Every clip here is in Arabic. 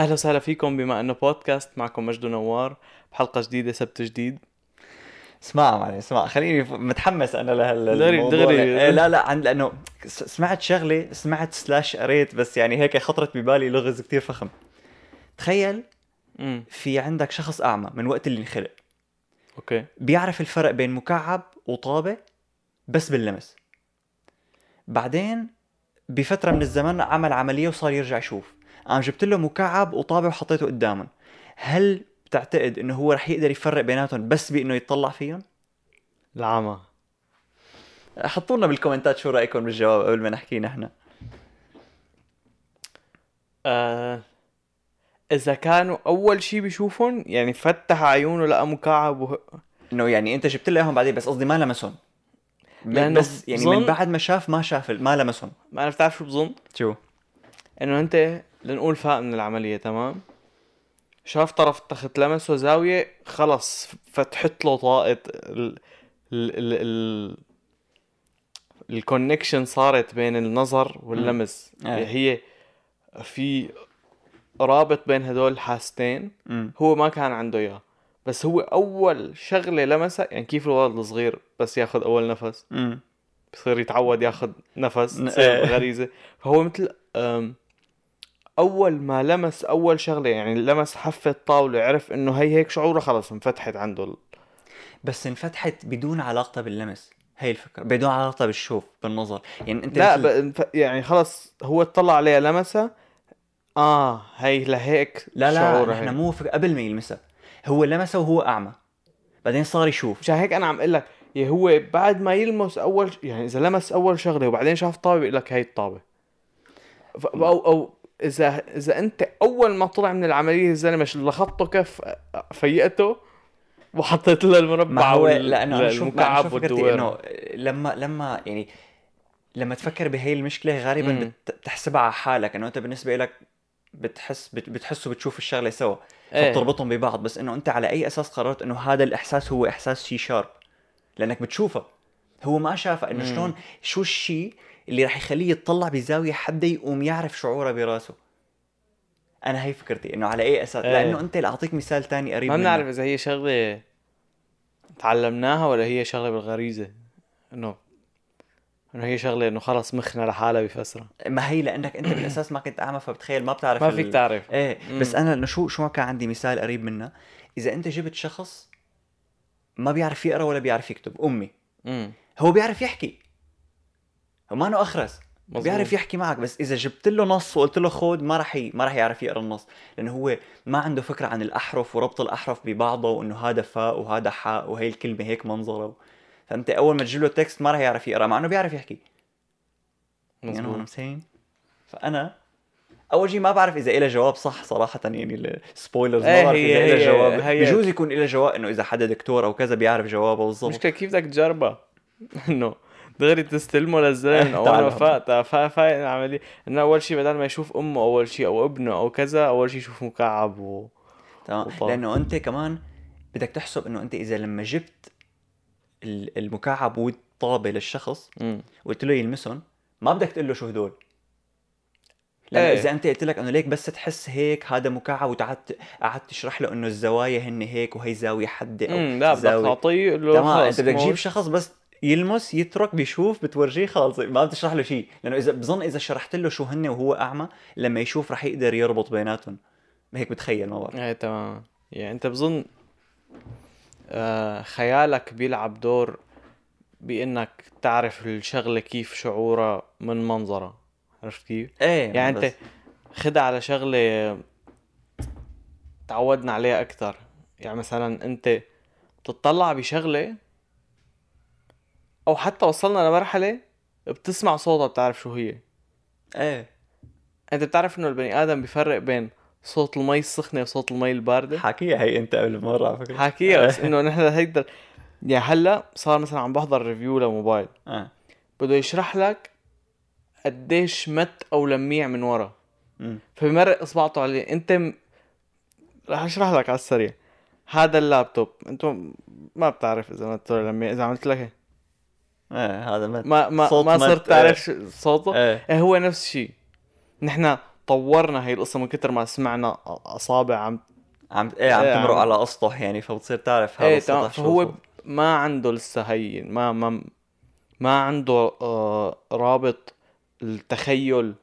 أهلا وسهلا فيكم بما أنه بودكاست معكم مجد نوار بحلقة جديدة سبت جديد. اسمع معي اسمع خليني متحمس أنا لهال دغري-. دغري. إيه لا لا عن لأنه سمعت شغلة سمعت slash قريت بس يعني هيك خطرت ببالي لغز كتير فخم. تخيل في عندك شخص أعمى من وقت اللي انخلق. أوكي. بيعرف الفرق بين مكعب وطابة بس باللمس. بعدين بفترة من الزمن عمل عملية وصار يرجع يشوف. قام جبت له مكعب وطابه وحطيته قدامهم. هل بتعتقد إنه هو رح يقدر يفرق بيناتهم بس بإنه يطلع فيهم؟ العمى حطوا لنا بالكومنتات شو رأيكم بالجواب قبل ما نحكي نحن. آه إذا كانوا أول شيء بيشوفهم يعني فتح عيونه لقى مكعب و... إنه يعني أنت جبت له إياهم بعدين بس قصدي ما لمسهم. لأنه بس يعني بظن- من بعد ما شاف ما شاف ما لمسهم. ما أنا بتعرف شو بظن؟ شو؟ إنه أنت لنقول فاق من العملية تمام؟ شاف طرف التخت لمسه زاويه خلص فتحت له طاقه ال ال ال ال الكونكشن صارت بين النظر واللمس. إيه. يعني هي في رابط بين هدول الحاستين هو ما كان عنده إياه. بس هو أول شغلة لمسها يعني كيف الولد الصغير بس ياخذ أول نفس؟ بصير يتعود ياخذ نفس إيه. غريزة. فهو مثل أول ما لمس أول شغلة يعني لمس حافه طاوله عرف إنه هي هيك شعوره خلص انفتحت عنده بس انفتحت بدون علاقة باللمس. هي الفكرة بدون علاقة بالشوف بالنظر. يعني أنت لا مثل- ب... يعني خلص هو اطلع عليها لمسها آه هي لهيك لا لا إحنا هيك. مو فك... قبل ما يلمسها. هو لمسه وهو أعمى. بعدين صار يشوف. مشان هيك أنا عم أقول لك يا هو بعد ما يلمس أول يعني إذا لمس أول شغلة وبعدين شاف طابة بيقول لك هي الطابة. أو أو إذا إذا أنت أول ما طلع من العملية الزلمه لخطه كف فيقته وحطيت له المربع هو وال- لأنه أنا أنا شو فكرتي والدوير إنه لما لما يعني لما تفكر بهي المشكلة غالبا مم. بتحسبها على حالك إنه أنت بالنسبة لك بتحس بت- بتحس وبتشوف الشغلة سوا إيه. فبتربطهم ببعض بس إنه أنت على أي أساس قررت إنه هذا الإحساس هو إحساس شي شارب لأنك بتشوفه هو ما شافه إنه. شلون شو الشيء اللي رح يخليه يطلع بزاوية حدا يقوم يعرف شعوره براسه. أنا هي فكرتي إنه على أي أساس؟ إيه. لأنه أنت لأعطيك مثال تاني قريب ما. بنعرف إذا هي شغلة تعلمناها ولا هي شغلة بالغريزة. إنه إنه هي شغلة إنه خلص مخنا لحالها بيفسرها ما هي لأنك أنت بالأساس ما كنت اعمى فبتخيل ما بتعرف ما ال- فيك تعرف. إيه. بس مم. أنا إنه شو شو كان عندي مثال قريب منه إذا أنت جبت شخص ما بيعرف يقرأ ولا بيعرف يكتب أمي. امم هو بيعرف يحكي. ما إنه أخرس. مظبوط. بيعرف يحكي معك بس إذا جبت له نص وقلت له خود ما راح ي... ما راح يعرف يقرأ النص. لأنه هو ما عنده فكرة عن الأحرف وربط الأحرف ببعضها وإنه هذا فاء وهذا حاء وهي الكلمة هيك منظره. فانت أول ما تجيب له text ما راح يعرف يقرأ مع إنه بيعرف يحكي. يعني مظبوط. أنا سين فأنا أول شيء ما بعرف إذا إلها جواب صح صراحة يعني ال spoilers ما إيه بعرف إذا إلها جواب. هي- بجوز يكون إلها جواب إنه إذا حدا دكتور أو كذا بيعرف جوابه بالضبط. المشكلة كيف بدك تجربها؟ إنه دغري تستلمه للزلمه تعلم. فات فا فا العملية انه أول شيء بدل ما يشوف أمه أول شيء أو ابنه أو كذا أول شيء يشوف مكعب و تمام. لأنه أنت كمان بدك تحسب إنه أنت إذا لما جبت ال- المكعب والطابة للشخص. وقلت له يلمسهم ما بدك تقول له شو هدول لأنه إيه. إذا أنت قلت لك إنه ليك بس تحس هيك هذا مكعب وقعدت قعدت تشرح له إنه الزوايا هن هيك وهي زاوية حدة أو لا بدك. تعطيه تمام أنت بدك تجيب. شخص بس يلمس يترك بيشوف بتورجيه خلص ما بتشرح له شيء. لأنه اذا بظن إذا شرحت له شو هن وهو أعمى لما يشوف رح يقدر يربط بيناتهم. هيك بتخيل ما بعرف إيه تمام. يعني أنت بظن آه خيالك بيلعب دور بإنك تعرف الشغلة كيف شعورها من منظرها. عرفت كيف؟ إيه يعني أنت خدها على شغلة تعودنا عليها أكثر يعني مثلا أنت بتطلع بشغلة أو حتى وصلنا لمرحلة بتسمع صوتها بتعرف شو هي. إيه. أنت بتعرف إنه البني آدم بيفرق بين صوت المي السخنة وصوت المي الباردة؟ حاكيها هي أنت قبل مرة على فكرة. حاكيها بس إنه نحن هيدا يعني هلأ صار مثلا عم بحضر ريفيو لموبايل. آه. بده يشرح لك قديش مت أو لميع من ورا. فبمرق إصبعته عليه. أنت م... رح أشرح لك على السريع. هذا اللابتوب. انت ما بتعرف إذا مت ولا لميع إذا عملت لك إيه هذا ما ما ما مت، صرت إيه. تعرف شو- صوته؟ إيه. إيه هو نفس الشيء. نحن طورنا هي القصة من كتر ما سمعنا أصابع عم عم إيه عم إيه، تمرق عم- على اسطح يعني فبتصير تعرف هذا إيه تمام. فهو شو. ما عنده لسه هي ما ما ما عنده آه رابط التخيل.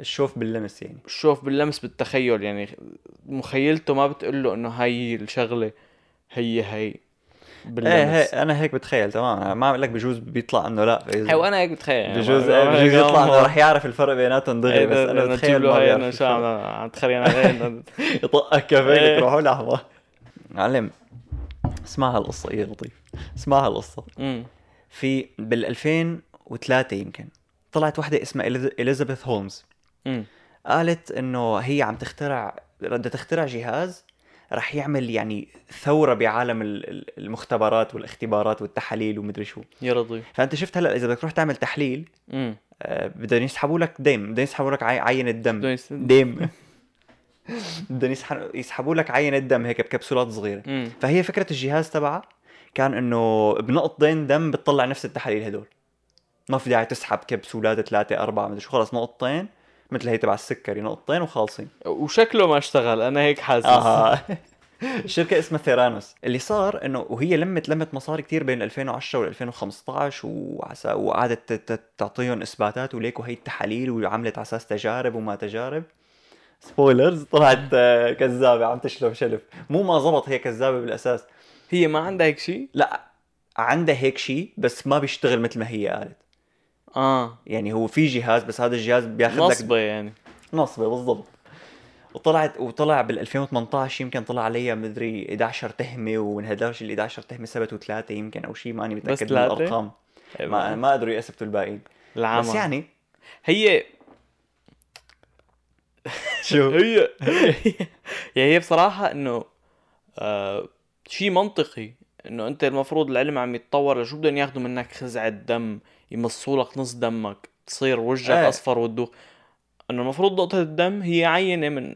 الشوف باللمس يعني. الشوف باللمس بالتخيل يعني مخيلته ما بتقول له إنه هاي الشغلة هي هي باللمس إيه هي أنا هيك بتخيل تمام. أنا ما عم لك بجوز بيطلع إنه لا بجوز وأنا هيك بتخيل. يعني بجوز, إيه، ما- بجوز يطلع إنه رح يعرف الفرق بيناتهم دغري إيه، بس أنا بتخيل ما بيعرف انه شو. عم تخرين عليه يطقك كفاك إيه. تروحوا لحظة. معلم اسمعها القصة إيه لطيف. اسمعها القصة أمم. في بال 2003 يمكن طلعت وحدة اسمها إليزابيث هولمز. قالت إنه هي عم تخترع بدها تخترع جهاز رح يعمل يعني ثورة بعالم ال- ال- المختبرات والاختبارات والتحاليل ومدري شو. يا لطيف. فأنت شفت هلأ إذا بدك تروح تعمل تحليل. آه، بدهم يسحبوا لك دم بدهم يسحبوا لك عي- عينة دم. دم. بدهم يسح- يسحبوا لك عينة دم هيك بكبسولات صغيرة. أمم. فهي فكرة الجهاز تبعها كان إنه بنقطتين دم بتطلع نفس التحاليل هدول. ما في داعي تسحب كبسولات ثلاثة أربعة مدري شو خلص نقطتين مثل هي تبع السكري نقطتين وخالصين. وشكله ما اشتغل أنا هيك حاسس. أها الشركة اسمها ثيرانوس. اللي صار إنه وهي لمت لمت مصاري كتير بين 2010 وال 2015 وعسا وقعدت تعطيهم إثباتات وليكوا هي التحاليل وعملت على أساس تجارب وما تجارب. spoilers طلعت آه، كذابة عم تشلف شلف. مو ما زبط هي كذابة بالأساس. هي ما عندها هيك شيء لا عندها هيك شيء بس ما بيشتغل مثل ما هي قالت. آه. يعني هو في جهاز بس هذا الجهاز بياخذ لك نصبة يعني. نصبة بالضبط. وطلعت وطلع بال 2018 يمكن طلع عليها مدري 11 تهمة ومن هدول ال 11 تهمة ثبتوا ثلاثة يمكن أو شيء ماني متأكد من؟ الأرقام. ما ما قدروا يثبتوا الباقيين العمى بس يعني هي شو؟ هي يعني هي بصراحة إنه آه شيء منطقي. إنه أنت المفروض العلم عم يتطور شو بدهم ياخذوا منك خزعة دم؟ يمصوا لك نص دمك تصير وجهك إيه. أصفر وتدوخ أنه المفروض نقطة الدم هي عينة من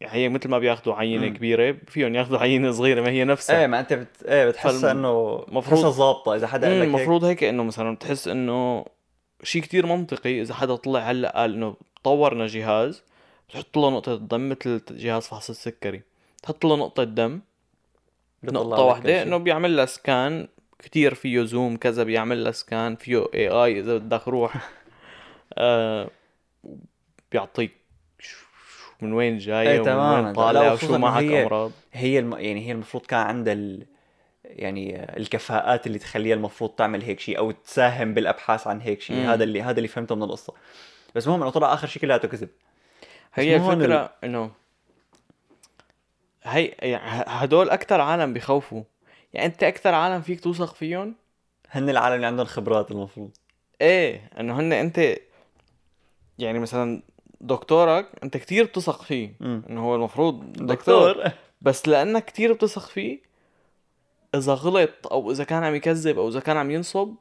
يعني هي مثل ما بياخذوا عينة مم. كبيرة فيهم ياخذوا عينة صغيرة ما هي نفسها إيه ما أنت بت... إيه بتحس فالم- إنه مفروض- مفروض ظابطة إذا حدا قال لك هيك المفروض هيك إنه مثلا بتحس إنه شيء كتير منطقي إذا حدا طلع هلأ قال إنه طورنا جهاز بتحط له نقطة دم مثل جهاز فحص السكري تحط له نقطة دم واحدة شيء. إنه بيعمل لها scan كتير فيه zoom كذا بيعمل لها scan فيه اي اي إذا بدك روح آه بيعطيك من وين جاية إيه ومن. وين طالع وشو معك هي- أمراض. هي الم... يعني هي المفروض كان عندها ال... يعني الكفاءات اللي تخليها المفروض تعمل هيك شيء أو تساهم بالأبحاث عن هيك شيء. هذا اللي هذا اللي فهمته من القصة. بس المهم إنه طلع آخر شيء كلياته كذب. هي الفكرة إنه هي يعني هدول أكثر عالم بخوفوا يعني انت أكثر عالم فيك توثق فيهم؟ هن العالم اللي عندهم خبرات المفروض. إيه انه هن انت يعني مثلا دكتورك انت كتير بتثق فيه. مم. انه هو المفروض دكتور, دكتور. بس لأنك كتير بتثق فيه إذا غلط أو إذا كان عم يكذب أو إذا كان عم ينصب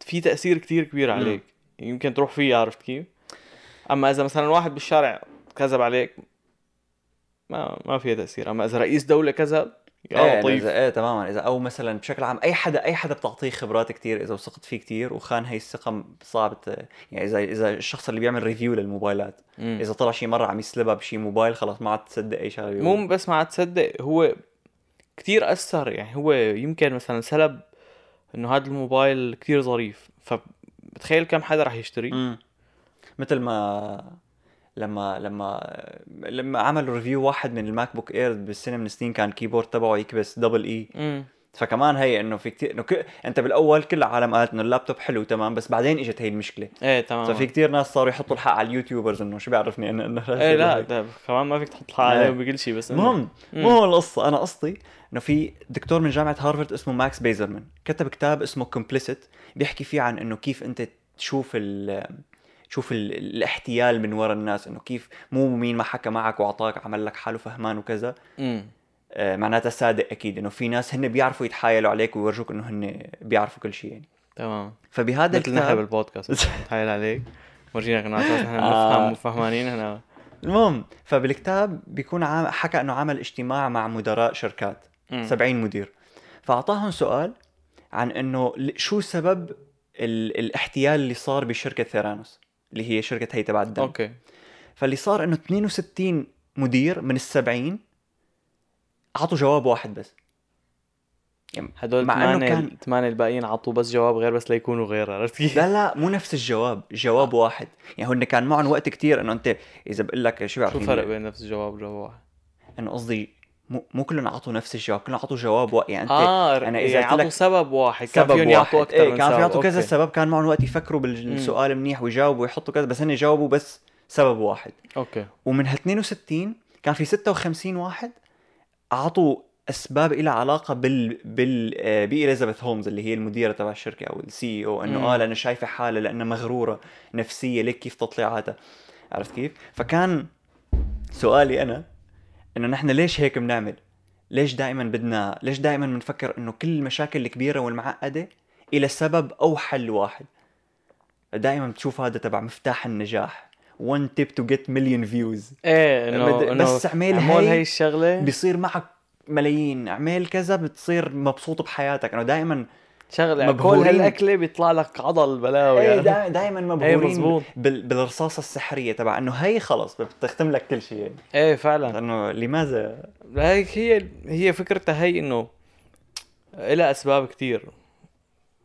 في تأثير كتير كبير. عليك. يمكن تروح فيه عرفت كيف؟ أما إذا مثلا واحد بالشارع كذب عليك ما ما فيها تأثير. أما إذا رئيس دولة كذب يا إيه لطيف إيه تماما اذا أو مثلا بشكل عام أي حدا أي حدا بتعطيه خبرات كتير إذا وثقت فيه كتير وخان هي الثقة صعب يعني اذا إذا الشخص اللي بيعمل ريفيو للموبايلات مم. إذا طلع شي مرة عم يسلبها بشي موبايل خلاص ما عاد تصدق أي شغلة. مو بس ما عاد تصدق هو كتير أثر يعني هو يمكن مثلا سلب إنه هذا الموبايل كتير ظريف فبتخيل كم حدا رح يشتري مم. مثل ما لما لما لما عملوا review واحد من ال MacBook Air بالسنه من السنين كان ال keyboard تبعه يكبس double اي امم فكمان هي إنه في كتير إنه ك... أنت بالأول كل العالم قالت إنه اللابتوب حلو تمام بس بعدين إجت هي المشكلة إيه تمام ففي كتير ناس صاروا يحطوا الحق على ال YouTubers إنه شو بيعرفني انه انه إيه لا. ده كمان ما فيك تحط الحق إيه. عليه بكل شيء بس المهم. مو هو القصة أنا قصتي إنه في دكتور من جامعة هارفارد اسمه ماكس بيزرمان كتب كتاب اسمه Complicit بيحكي فيه عن إنه كيف أنت تشوف ال تشوف ال... الاحتيال من وراء الناس إنه كيف مو مين ما حكى معك وأعطاك عمل لك حاله فهمان وكذا. امم آه معناتها صادق أكيد إنه في ناس هن بيعرفوا يتحايلوا عليك ويورجوك إنه هن بيعرفوا كل شيء يعني. تمام. فبهذا مثل نحن بالبودكاست تحايل عليك ورجينك انه نحن آه. بنفهم وفهمانين هنا. المهم فبالكتاب بيكون عام حكى إنه عمل اجتماع مع مدراء شركات مم. 70 مدير. فأعطاهم سؤال عن إنه شو سبب ال... الاحتيال اللي صار بشركة ثيرانوس؟ اللي هي شركة هي تبع الدم. أوكي. فاللي صار إنه 62 مدير من ال 70 أعطوا جواب واحد بس. يعني هدول مع ثمانية كان- ثمانية الباقيين عطوا بس جواب غير بس ليكونوا غير عرفت كيف؟ لا لا مو نفس الجواب جواب واحد. يعني هن كان معهم وقت كتير إنه أنت إذا بقول لك شو شو الفرق بين نفس الجواب وجواب واحد؟ إنه قصدي مو كلهم اعطوا نفس الجواب كلهم اعطوا جواب واحد يعني أنت آه أنا أنا إذا يعني عطوا سبب واحد كان فيهم يعطوا أكثر إيه كان في. يعطوا كذا. سبب كان معهم وقت يفكروا بالسؤال منيح ويجاوبوا ويحطوا كذا بس هن جاوبوا بس سبب واحد أوكي ومن هال 62 كان في 56 واحد اعطوا أسباب لها علاقة بال بال آه، باليزابيث هولمز اللي هي المديرة تبع الشركة أو ال CEO إنه مم. آه لأنه شايفة حالها لانها مغرورة نفسية ليك كيف تطلعاتها عرفت كيف؟ فكان سؤالي أنا إنه نحن ليش هيك بنعمل؟ ليش دائما بدنا ليش دائما بنفكر إنه كل المشاكل الكبيرة والمعقدة إلى سبب أو حل واحد؟ دائما بتشوف هذا تبع مفتاح النجاح. One tip to get million views. إيه انه بد- إنه بس اعمل هي هي الشغلة. بيصير معك ملايين. اعمل كذا بتصير مبسوط بحياتك. إنه دائما شغلة كل. هالأكلة بيطلع لك عضل بلاوي إيه يعني. دائما هي مبهورين. بال... بالرصاصة السحرية تبع إنه هي خلص بتختم لك كل شيء يعني. إيه فعلا لأنه لماذا هيك هي هي فكرتها هي إنه لها أسباب كتير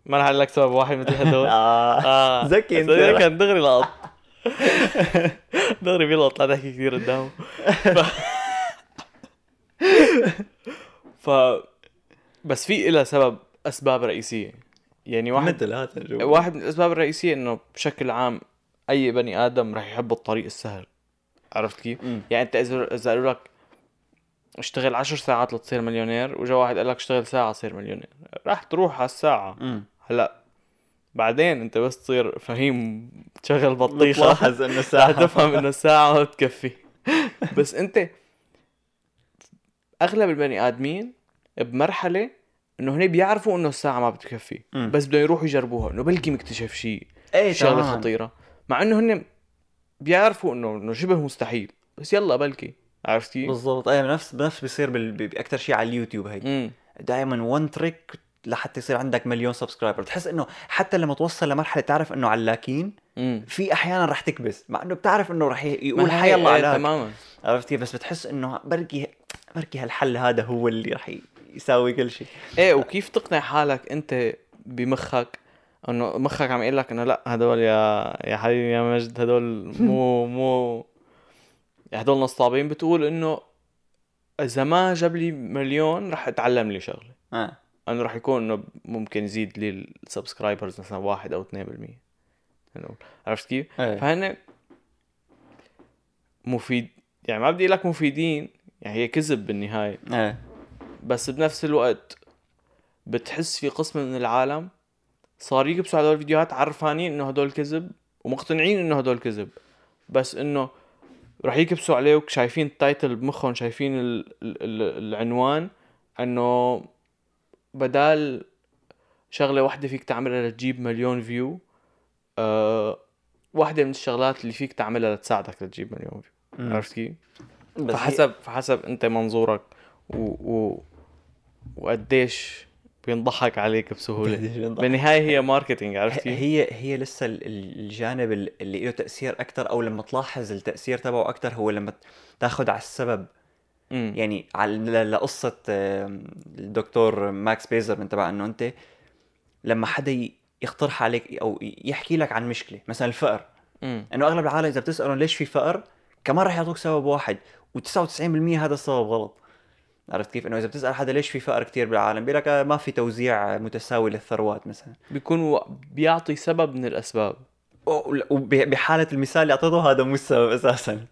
ما رح أقول لك سبب واحد مثل هدول آه. آه ذكي أنت. بس هيك كان دغري لقط دغري بيلقط لا تحكي كثير قدامه ف... ف بس في إلها سبب أسباب رئيسية يعني واحد مثل هذا الجو. واحد من الأسباب الرئيسية إنه بشكل عام أي بني آدم رح يحب الطريق السهل عرفت كيف؟ مم. يعني أنت إذا إذا قالوا لك اشتغل عشر ساعات لتصير مليونير وجا واحد قال لك اشتغل ساعة تصير مليونير راح تروح على الساعة مم. هلا بعدين أنت بس تصير فهيم تشغل بطيخة بتلاحظ إنه رح ساعة تفهم إنه الساعة ما بتكفي بس أنت أغلب البني آدمين بمرحلة إنه هن بيعرفوا إنه الساعة ما بتكفي مم. بس بدهم يروحوا يجربوها إنه بلكي مكتشف شيء إيه شغلة تماماً. خطيرة. مع إنه هن بيعرفوا إنه إنه شبه مستحيل بس يلا بلكي عرفت كيف؟ بالضبط. إيه نفس نفس بيصير باكثر شيء على اليوتيوب هي دائما one trick لحتى يصير عندك مليون subscriber بتحس إنه حتى لما توصل لمرحلة تعرف إنه علاكين في أحيانا رح تكبس. مع إنه بتعرف إنه رح يقول حي الله علاك تماما. عرفت كيف بس بتحس إنه بركي بركي هالحل هذا هو اللي رح يساوي كل شيء. إيه وكيف تقنع حالك أنت بمخك؟ إنه مخك عم يقول لك إنه لا هدول يا يا حبيبي يا مجد هدول مو مو هدول نصابين. بتقول إنه إذا ما جاب لي مليون رح أتعلم لي شغلة. آه. إنه رح يكون إنه ممكن يزيد لي ال subscribers مثلا واحد أو 2% إنه عرفت كيف؟ إيه. فهن مفيد يعني ما بدي أقول لك مفيدين يعني هي كذب بالنهاية. إيه. بس بنفس الوقت بتحس في قسم من العالم صار يكبسوا على هدول الفيديوهات عرفانين إنه هدول كذب ومقتنعين إنه هدول كذب بس إنه رح يكبسوا عليه وشايفين ال title بمخهم شايفين ال ال ال العنوان إنه بدال شغلة واحدة فيك تعملها لتجيب مليون view آه واحدة من الشغلات اللي فيك تعملها لتساعدك لتجيب مليون view. عرفت كيف؟ هي- فحسب فحسب أنت منظورك و, و... وقديش بينضحك عليك بسهولة بالنهاية هي marketing عرفت كيف؟ هي هي لسه ال- ال- الجانب ال- اللي له تأثير أكثر أو لما تلاحظ التأثير تبعه أكثر هو لما تاخذ على السبب مم. يعني على لقصة الدكتور ماكس بيزر من تبع إنه أنت لما حدا يقترح عليك أو يحكي لك عن مشكلة مثلا الفقر. إنه أغلب العالم إذا بتسألهم ليش في فقر كمان رح يعطوك سبب واحد و99% هذا السبب غلط عرفت كيف؟ إنه إذا بتسأل حدا ليش في فقر كتير بالعالم بيقول لك آه، ما في توزيع متساوي للثروات مثلا. بيكون بيعطي سبب من الأسباب. وبحاله المثال اللي أعطيته هذا مو السبب أساسا.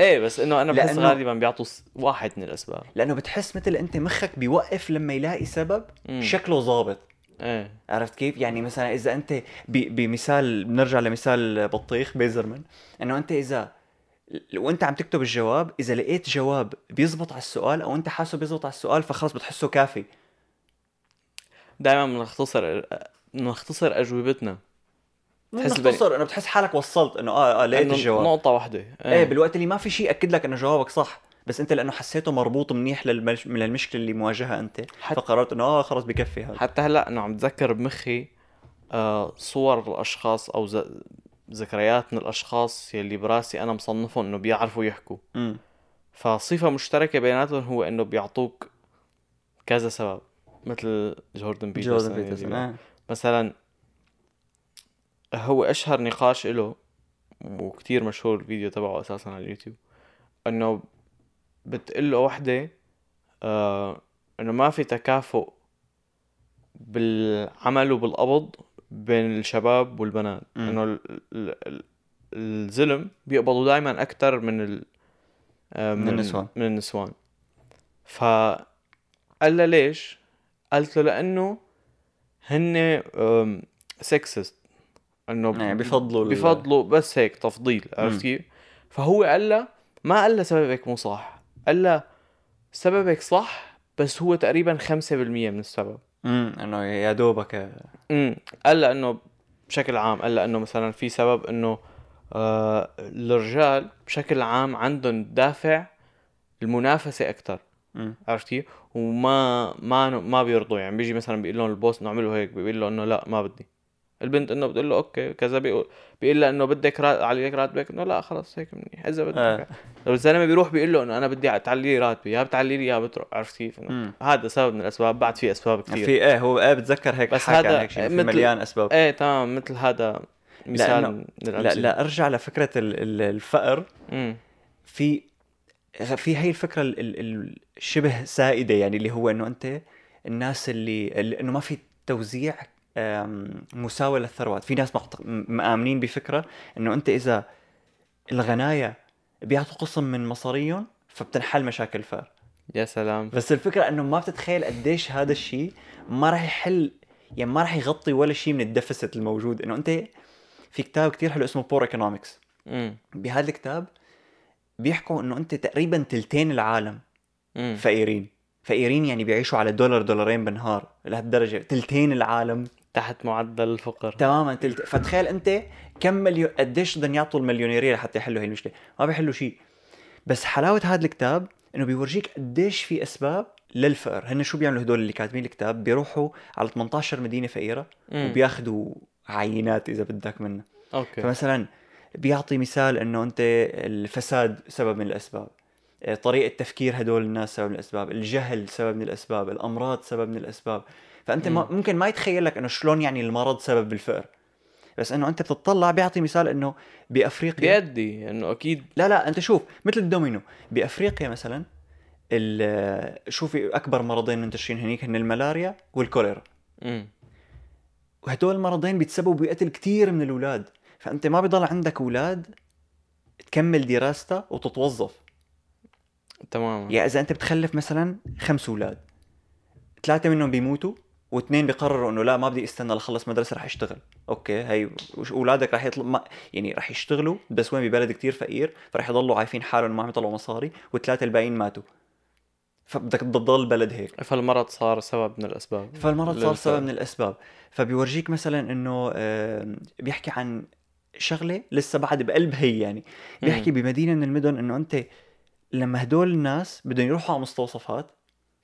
إيه بس إنه أنا بحس لأنه- غالبا بيعطوا واحد من الأسباب. لأنه بتحس مثل أنت مخك بيوقف لما يلاقي سبب مم. شكله ظابط. إيه. عرفت كيف؟ يعني مثلا إذا أنت ب- بمثال بنرجع لمثال بطيخ بيزرمان. إنه أنت إذا وانت عم تكتب الجواب إذا لقيت جواب بيزبط على السؤال أو انت حاسه بيزبط على السؤال فخلص بتحسه كافي. دائما بنختصر بنختصر أجوبتنا. مو تحس مختصر انه بتحس حالك وصلت إنه آه آه لقيت الجواب. نقطة واحدة. إيه. بالوقت اللي ما في شيء أكد لك إنه جوابك صح بس أنت لأنه حسيته مربوط منيح للمش... من المشكلة اللي مواجهها أنت حت- فقررت إنه آه خلص بكفي هذا. حتى هلأ أنا عم بتذكر بمخي آه صور الأشخاص أو ز... ذكريات من الأشخاص يلي براسي أنا مصنفهم إنه بيعرفوا يحكوا امم فصفة مشتركة بيناتهم هو إنه بيعطوك كذا سبب مثل جوردن بيترسون جوردن بيترسون. آه. مثلا هو أشهر نقاش له وكتير مشهور الفيديو تبعه أساسا على اليوتيوب إنه بتقول له وحدة آه إنه ما في تكافؤ بالعمل وبالقبض بين الشباب والبنات. إنه ال- ال- ال- الزلم بيقبضوا دائما أكثر من ال آه، من النسوان. من النسوان. فقال لها ليش؟ قالت له لأنه هن سكسست إنه يعني بفضلوا بفضلوا بس هيك تفضيل عرفت كيف؟ فهو قال لها ما قال لها سببك مو صح. قال لها سببك صح بس هو تقريبا 5% من السبب. امم إنه يا دوبك. امم قال لها إنه بشكل عام قال لها إنه مثلا في سبب إنه آه الرجال بشكل عام عندهم دافع المنافسه أكثر عرفت كيف؟ وما ما ما بيرضوا. يعني بيجي مثلا بيقول لهم البوس انه اعملوا هيك بيقول له إنه لا ما بدي. البنت انه بتقول له أوكي كذا بيقول بيقول لها إنه بدك را... عليك راتبك. إنه لا خلص هيك منيح. إذا بدك. آه. لو الزلمة بيروح بيقول له إنه أنا بدي تعلي لي راتبي يا بتعلي لي يا بتروح. عرفت كيف؟ مم. هذا سبب من الأسباب. بعد في أسباب كثير في إيه هو إيه بتذكر هيك بس حكى هذا هيك شيء مثل- مليان أسباب. إيه تمام. مثل هذا مثال لأنه- لا. لا أرجع لفكرة ال- ال- الفقر. امم في في هي الفكرة ال- ال- الشبه سائدة يعني اللي هو إنه أنت الناس اللي, اللي إنه ما في توزيع مساوي للثروات. في ناس مآمنين بفكرة إنه أنت إذا الغنايا بيعطوا قسم من مصاريهم فبتنحل مشاكل الفقر. يا سلام. بس الفكرة إنه ما بتتخيل قديش هذا الشيء ما راح يحل يعني ما راح يغطي ولا شيء من ال deficit الموجود. إنه أنت في كتاب كتير حلو اسمه Poor Economics بهذا الكتاب بيحكوا إنه أنت تقريبا تلتين العالم فقيرين. فقيرين يعني بيعيشوا على دولار دولارين بالنهار لهالدرجة. تلتين العالم تحت معدل الفقر تماما تلت... فتخيل أنت كم مليون قديش بدهم يعطوا المليونيرية لحتى يحلوا هي المشكلة. ما بيحلوا شيء بس حلاوة هذا الكتاب إنه بيورجيك قديش في أسباب للفقر. هن شو بيعملوا هدول اللي كاتبين الكتاب؟ بيروحوا على 18 مدينة فقيرة. وبياخذوا عينات إذا بدك منها. أوكي. فمثلا بيعطي مثال إنه أنت الفساد سبب من الأسباب. طريقة تفكير هدول الناس سبب من الأسباب، الجهل سبب من الأسباب، الأمراض سبب من الأسباب، فأنت مم. ممكن ما يتخيل لك إنه شلون يعني المرض سبب بالفقر. بس إنه أنت بتطلع بيعطي مثال إنه بأفريقيا بيدي إنه أكيد. لا لا أنت شوف مثل الدومينو. بأفريقيا مثلا ال- شوفي أكبر مرضين منتشرين هنيك هن الملاريا والكوليرا. امم وهدول المرضين بيتسببوا بقتل كتير من الأولاد. فأنت ما بيضل عندك أولاد تكمل دراستها وتتوظف. تماما. يعني إذا أنت بتخلف مثلا خمس أولاد ثلاثة منهم بيموتوا واثنين بيقرروا إنه لا ما بدي استنى لخلص مدرسة رح اشتغل أوكي هي أولادك رح يطلب ما يعني رح يشتغلوا بس وين؟ ببلد كتير فقير فرح يضلوا عايفين حالهم ما عم يطلعوا مصاري والثلاثه الباقيين ماتوا. فبدك تضل البلد هيك. فالمرض صار سبب من الأسباب. فالمرض صار. سبب من الأسباب. فبيورجيك مثلا إنه بيحكي عن شغلة لسه بعد بقلب هي يعني. بيحكي بمدينة من المدن إنه أنت لما هدول الناس بدهم يروحوا على مستوصفات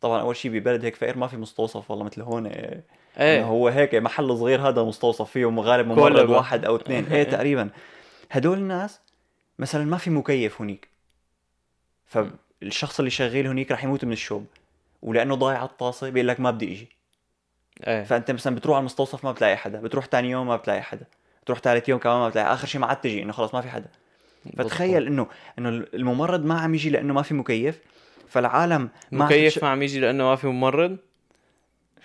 طبعا أول شيء ببلد هيك فقير ما في مستوصف والله مثل هون إيه. إنه هو هيك محل صغير هذا مستوصف فيه غالب ممرض. واحد أو اثنين. إيه تقريبا. هدول الناس مثلا ما في مكيف هنيك فالشخص اللي شغال هنيك رح يموت من الشوب ولأنه ضايع على الطاسة بيقول لك ما بدي إجي. إيه. فأنت مثلا بتروح على المستوصف ما بتلاقي حدا بتروح تاني يوم ما بتلاقي حدا بتروح ثالث يوم كمان ما بتلاقي آخر شيء ما عاد تجي إنه خلص ما في حدا. فتخيل إنه إنه الممرض ما عم يجي لأنه ما في مكيف فالعالم ما مكيف ما عم يجي لأنه ما في ممرض؟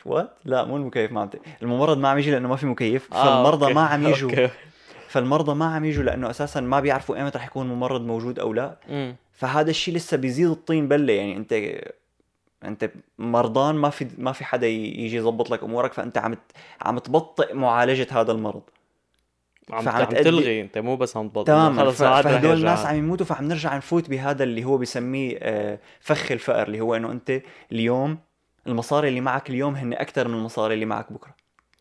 what لا مو المكيف ما عم. الممرض ما عم يجي لأنه ما في مكيف آه، فالمرضى okay. ما عم يجوا. فالمرضى ما عم يجوا لأنه أساسا ما بيعرفوا ايمتى رح يكون ممرض موجود أو لا. فهذا الشيء لسه بيزيد الطين بلة. يعني أنت أنت مرضان ما في ما في حدا يجي يظبط لك أمورك فأنت عم ت- عم تبطئ معالجة هذا المرض. عم فعم عم تلغي انت مو بس عم تبطل. تماما فهدول. الناس عم يموتوا فعم نرجع نفوت بهذا اللي هو بسميه آه، فخ الفقر اللي هو إنه أنت اليوم المصاري اللي معك اليوم هن أكثر من المصاري اللي معك بكرة.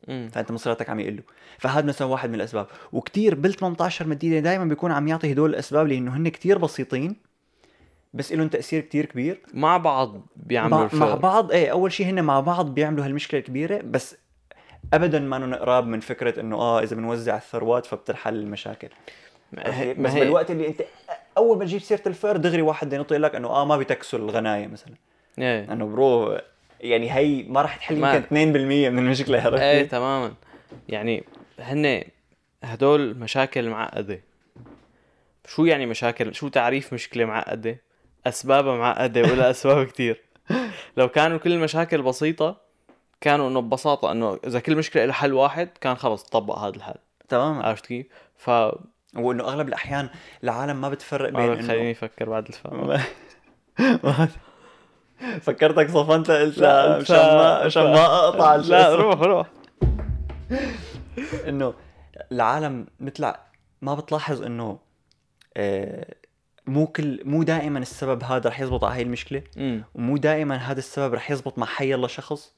مم. فأنت مصيرتك عم يقلوا. فهذا مثلا واحد من الأسباب. وكتير بال 18 مدينة دائما بيكون عم يعطي هدول الأسباب لأنه هن كتير بسيطين بس لهم تأثير كتير كبير. مع بعض بيعملوا مع, الفقر. مع بعض إيه أول شيء هن مع بعض بيعملوا هالمشكلة الكبيرة بس ابدا ما نقرب من فكرة إنه آه إذا بنوزع الثروات فبتنحل المشاكل. ما هي- بس هي بالوقت اللي انت أول ما تجيب سيرة الفقر دغري واحد بده لك إنه آه ما بيتكسوا الغنايم مثلا. إيه. إنه برو يعني هي ما راح تحل يمكن 2% من المشكلة عرفت إيه؟ تماما. يعني هن هدول مشاكل معقدة. شو يعني مشاكل؟ شو تعريف مشكلة معقدة؟ أسبابها معقدة ولا أسباب كتير. لو كانوا كل المشاكل بسيطة كانوا إنه ببساطة إنه إذا كل مشكلة لها حل واحد كان خلص طبق هذا الحل. تماما. عرفت كيف؟ ف وإنه أغلب الأحيان العالم ما بتفرق بين إنه خليني أفكر بعد الفهم فكرتك صفنت قلت لا، مشان ما مشان ما اقطع لا. روح روح. إنه العالم مثل ما بتلاحظ إنه آه، مو كل مو دائما السبب هذا رح يزبط على هاي المشكلة. امم ومو دائما هذا السبب رح يزبط مع حي الله شخص.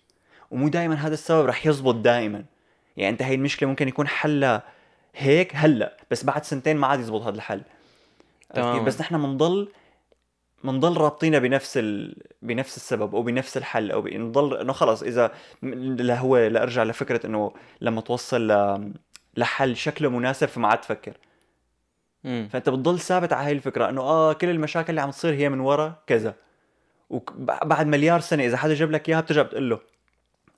ومو دائما هذا السبب رح يزبط دائما يعني أنت هاي المشكلة ممكن يكون حلها هيك هلأ بس بعد سنتين ما عاد يزبط هذا الحل؟ تماماً. بس نحن بنضل بنضل رابطينها بنفس ال... بنفس السبب أو بنفس الحل أو بنضل إنه خلص إذا لهو لارجع لفكرة إنه لما توصل ل... لحل شكله مناسب فما عاد تفكر. امم فأنت بتضل ثابت على هاي الفكرة إنه آه كل المشاكل اللي عم تصير هي من ورا كذا. وبعد مليار سنة إذا حدا جاب لك إياها بترجع بتقول له.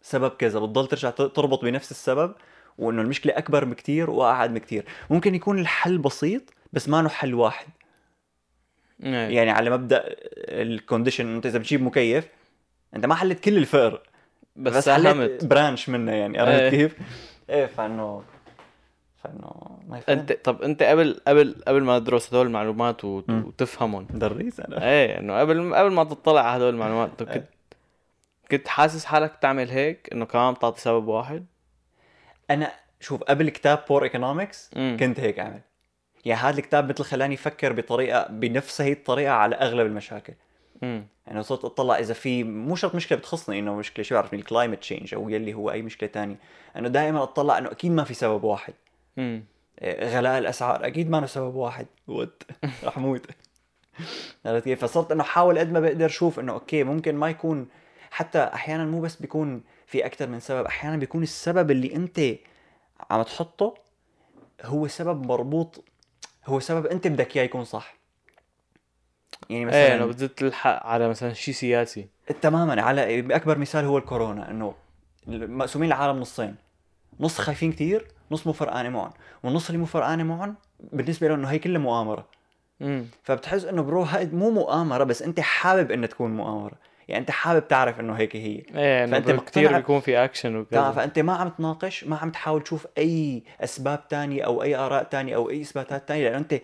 سبب كذا بتضل ترجع تربط بنفس السبب وإنه المشكلة أكبر بكتير وأعقد بكتير ممكن يكون الحل بسيط بس ما له حل واحد إيه. يعني على مبدأ ال condition انت إذا بتجيب مكيف أنت ما حلت كل الفقر بس, بس حلت branch منه يعني. عرفت كيف؟ إيه فإنه فإنه ما يفهم أنت طب أنت قبل قبل قبل ما تدرس هدول المعلومات وت-. وتفهمهم دريس أنا إيه إنه قبل قبل ما تطلع على هدول المعلومات إيه. كنت كنت حاسس حالك تعمل هيك إنه كمان بتعطي سبب واحد؟ أنا شوف قبل كتاب Poor Economics. كنت هيك أعمل. يعني هذا الكتاب مثل خلاني أفكر بطريقة بنفس هي الطريقة على أغلب المشاكل. امم يعني صرت أطلع إذا في مو شرط مشكلة بتخصني إنه مشكلة شو بعرفني ال climate change أو يلي هو أي مشكلة تانية. انه دائما أطلع إنه أكيد ما في سبب واحد. امم غلاء الأسعار أكيد ما له سبب واحد. what رح موت. عرفت كيف؟ فصرت إنه أحاول قد ما بقدر شوف إنه أوكي ممكن ما يكون حتى أحيانا مو بس بيكون في أكثر من سبب أحيانا بيكون السبب اللي أنت عم تحطه هو سبب مربوط هو سبب أنت بدك إياه يكون صح. يعني مثلا إيه انه بتزيد تلحق على مثلا شيء سياسي. تماما على اكبر مثال هو الكورونا إنه مقسومين العالم نصين. نص خايفين كتير نص مو فرقانة معهم والنص اللي مو فرقانة معهم بالنسبة له إنه هي كلها مؤامرة. امم فبتحس إنه bro هاي مو مؤامرة بس أنت حابب إنها تكون مؤامرة. يعني أنت حابب تعرف إنه هيك هي. إيه بال- كتير مقتنع- بيكون في اكشن وكذا. فأنت ما عم تناقش ما عم تحاول تشوف أي أسباب تانية أو أي آراء تانية أو أي إثباتات تانية لأنه أنت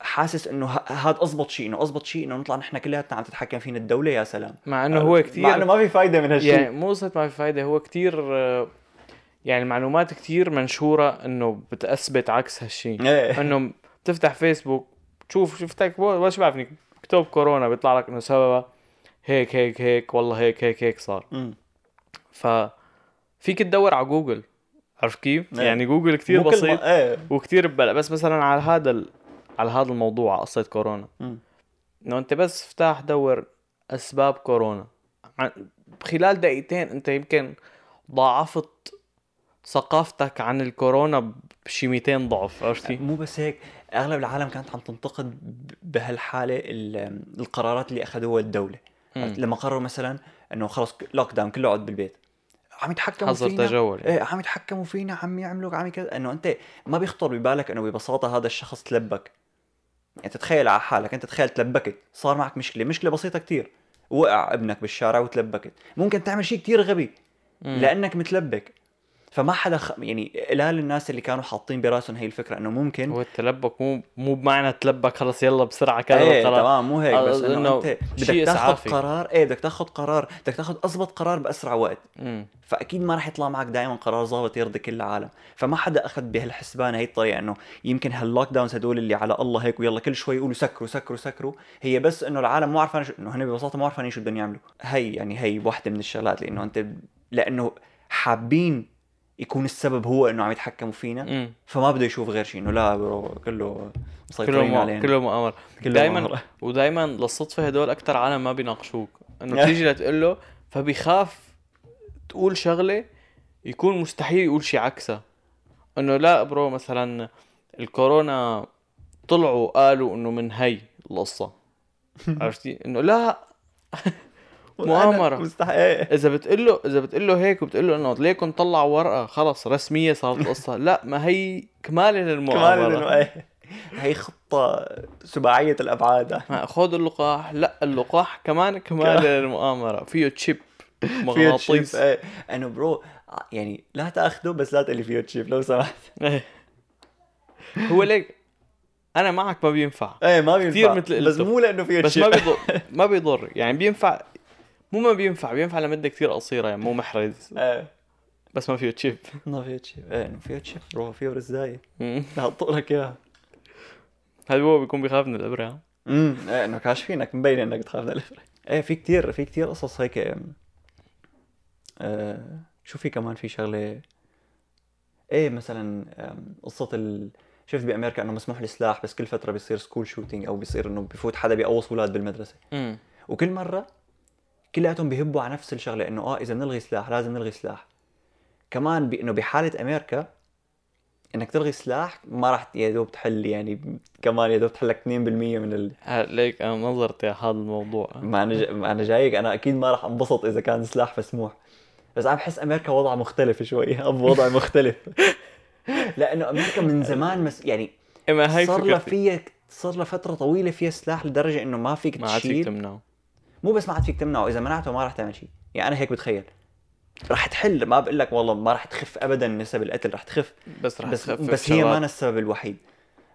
حاسس إنه هذا أزبط شيء إنه أزبط شيء إنه نطلع نحن كلياتنا عم تتحكم فينا الدولة يا سلام. مع إنه هو كتير مع إنه ما في فايدة من هالشيء. يعني مو قصة ما في فايدة هو كتير آه، يعني المعلومات كتير منشورة إنه بتثبت عكس هالشيء. إيه. إنه بتفتح فيسبوك تشوف شفتك شو بعرفني كتب كورونا بيطلع لك إنه سببها. هيك هيك هيك والله هيك هيك هيك صار مم. ف فيك تدور على جوجل عرفت كيف؟ إيه. يعني جوجل كتير بسيط ما- إيه وكتير ببلع بس مثلا على هذا ال... على هذا الموضوع على قصة كورونا. إنه أنت بس افتح دور أسباب كورونا خلال دقيقتين أنت يمكن ضاعفت ثقافتك عن الكورونا بشي 200 ضعف عرفت كيف؟ مو بس هيك أغلب العالم كانت عم تنتقد بهالحالة ال- القرارات اللي أخذوها الدولة. لما قرروا مثلا إنه خلص لوك داون كله يقعد بالبيت. عم يتحكموا حظر فينا. تجول. إيه عم يتحكموا فينا عم يعملوا عم كذا إنه أنت ما بيخطر ببالك إنه ببساطة هذا الشخص تلبك. يعني تتخيل على حالك أنت تخيل تلبكت. صار معك مشكلة مشكلة بسيطة كتير. وقع ابنك بالشارع وتلبكت. ممكن تعمل شيء كتير غبي. مم. لأنك متلبك. فما حدا خ... يعني قلال الناس اللي كانوا حاطين براسهم هي الفكرة إنه ممكن هو التلبك مو مو بمعنى تلبك خلص يلا بسرعة كذا إيه تمام مو هيك بس إنه إنه أنت بدك تاخذ. قرار إيه بدك تاخذ قرار بدك تاخذ اضبط قرار بأسرع وقت. مم. فأكيد ما راح يطلع معك دائما قرار ظابط يرضي كل العالم. فما حدا أخذ بهالحسبان هي الطريقة إنه يمكن هاللوك داونز هدول اللي على الله هيك ويلا كل شوي يقولوا سكروا سكروا سكروا. هي بس إنه العالم مو عارفين شو إنه هن ببساطة مو عارفين شو بدهم يعملوا. هي يعني هي وحدة من الشغلات لأنه أنت لأنه حابين يكون السبب هو إنه عم يتحكموا فينا مم. فما بده يشوف غير شيء إنه لا برو كله كله مسيطرين مو... علينا كله مؤامره كله دائما. ودائما للصدفة هدول أكثر عالم ما بيناقشوك إنه. تيجي لتقول له فبيخاف تقول شغلة يكون مستحيل يقول شيء عكسه إنه لا برو مثلا الكورونا طلعوا قالوا إنه من هي القصة عرفتي إنه لا مؤامرة. مستحيل. إذا بتقول له إذا بتقول له هيك وبتقول له انه ليكن طلعوا ورقة خلص رسمية صارت القصة لا ما هي كماله كمان للمؤامرة. إنه إيه. هي خطة سباعية الأبعاد. خذ اللقاح. لا اللقاح كمان كماله للمؤامرة. فيه chip فيه chip مغناطيس. انه bro يعني لا تأخذه بس لا تقلي فيه chip لو سمحت. إيه. هو ليك أنا معك ما بينفع. إيه ما بينفع. كتير مثل بس. مو لأنه فيه بس ما بيضر ما بيضر. يعني بينفع مو ما بينفع بينفع لمدة كتير قصيرة يعني مو محرز. إيه. بس ما فيه تشيب ما فيه chip إيه إنه فيه chip bro فيه رزاية نحط لك اياها هذا هو بيكون بيخاف من الإبرة؟ امم إيه إنه كاشفينك مبين إنك تخاف من الإبرة. إيه في كتير في كتير قصص هيك أم، آه شو في كمان في شغلة؟ إيه مثلا أم، قصة ال... شفت بأمريكا إنه مسموح السلاح بس كل فترة بيصير school shooting أو بيصير إنه بفوت حدا بيقوص أولاد بالمدرسة. امم وكل مرة كلياتهم بيهبوا على نفس الشغلة إنه آه إذا بنلغي سلاح لازم نلغي سلاح. كمان بانه بحالة أمريكا إنك تلغي سلاح ما راح يا دوب تحل يعني كمان يا دوب تحلك 2% من ال... ليك أنا نظرتي على هذا الموضوع. ما أنا جا... ما أنا جايك أنا أكيد ما راح انبسط إذا كان سلاح مسموح. بس أنا بحس أمريكا وضع مختلف شوي بوضع مختلف. لأنه أمريكا من زمان مس... يعني هاي صار لها فيها صار لها فترة طويلة فيها سلاح لدرجة إنه ما فيك ما تشيل. تمنعه. مو بس ما عاد فيك تمنعه إذا منعته ما راح تعمل شيء. يعني أنا هيك بتخيل. راح تحل ما بقول لك والله ما راح تخف ابدا نسب القتل راح تخف. بس رح بس بس هي. ما السبب الوحيد.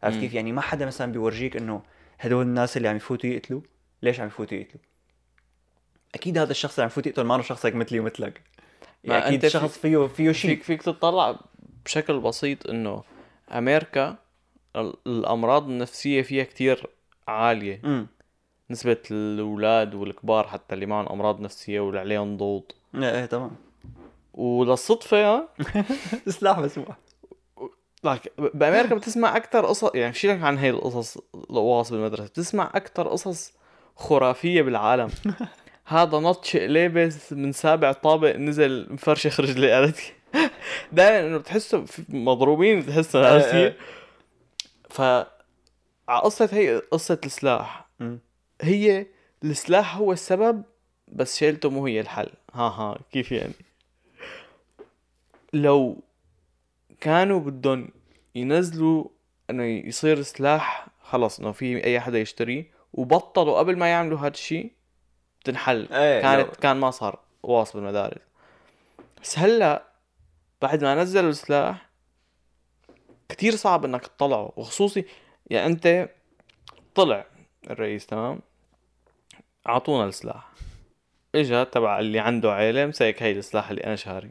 عرفت مم. كيف؟ يعني ما حدا مثلا بيورجيك إنه هدول الناس اللي عم يفوتوا يقتلوا ليش عم يفوتوا يقتلوا؟ أكيد هذا الشخص اللي عم يفوت يقتل ما انه شخص هيك مثلي ومثلك. يعني أكيد شخص فيه فيه شيء. فيك فيك تطلع بشكل بسيط إنه أمريكا ال- الأمراض النفسية فيها كتير عالية. امم نسبة الأولاد والكبار حتى اللي معهم أمراض نفسية واللي عليهم ضغوط. إيه إيه تمام. وللصدفة ها؟ سلاح مسموح لك بأمريكا بتسمع أكثر قصص يعني شيلك عن هي القصص القواص بالمدرسة. بتسمع أكثر قصص خرافية بالعالم. هذا نط شقليبه من سابع طابق نزل مفرشخ رجلي عرفتي دائما إنه بتحسوا في- مضروبين بتحسوا إيه، عرفتي إيه. ف على قصة هي قصة السلاح. هي السلاح هو السبب بس شيلته مو هي الحل. ها ها كيف يعني؟ لو كانوا بدهم ينزلوا إنه يصير سلاح خلص إنه في أي حدا يشتريه وبطلوا قبل ما يعملوا هذا الشيء بتنحل. إيه كانت لو- كان ما صار واصل بالمدارس. بس هلأ بعد ما نزلوا السلاح كتير صعب إنك تطلعه وخصوصي يعني أنت طلع الرئيس تمام؟ أعطونا السلاح. إجا تبع اللي عنده عيلة مسك هي السلاح اللي أنا شاري.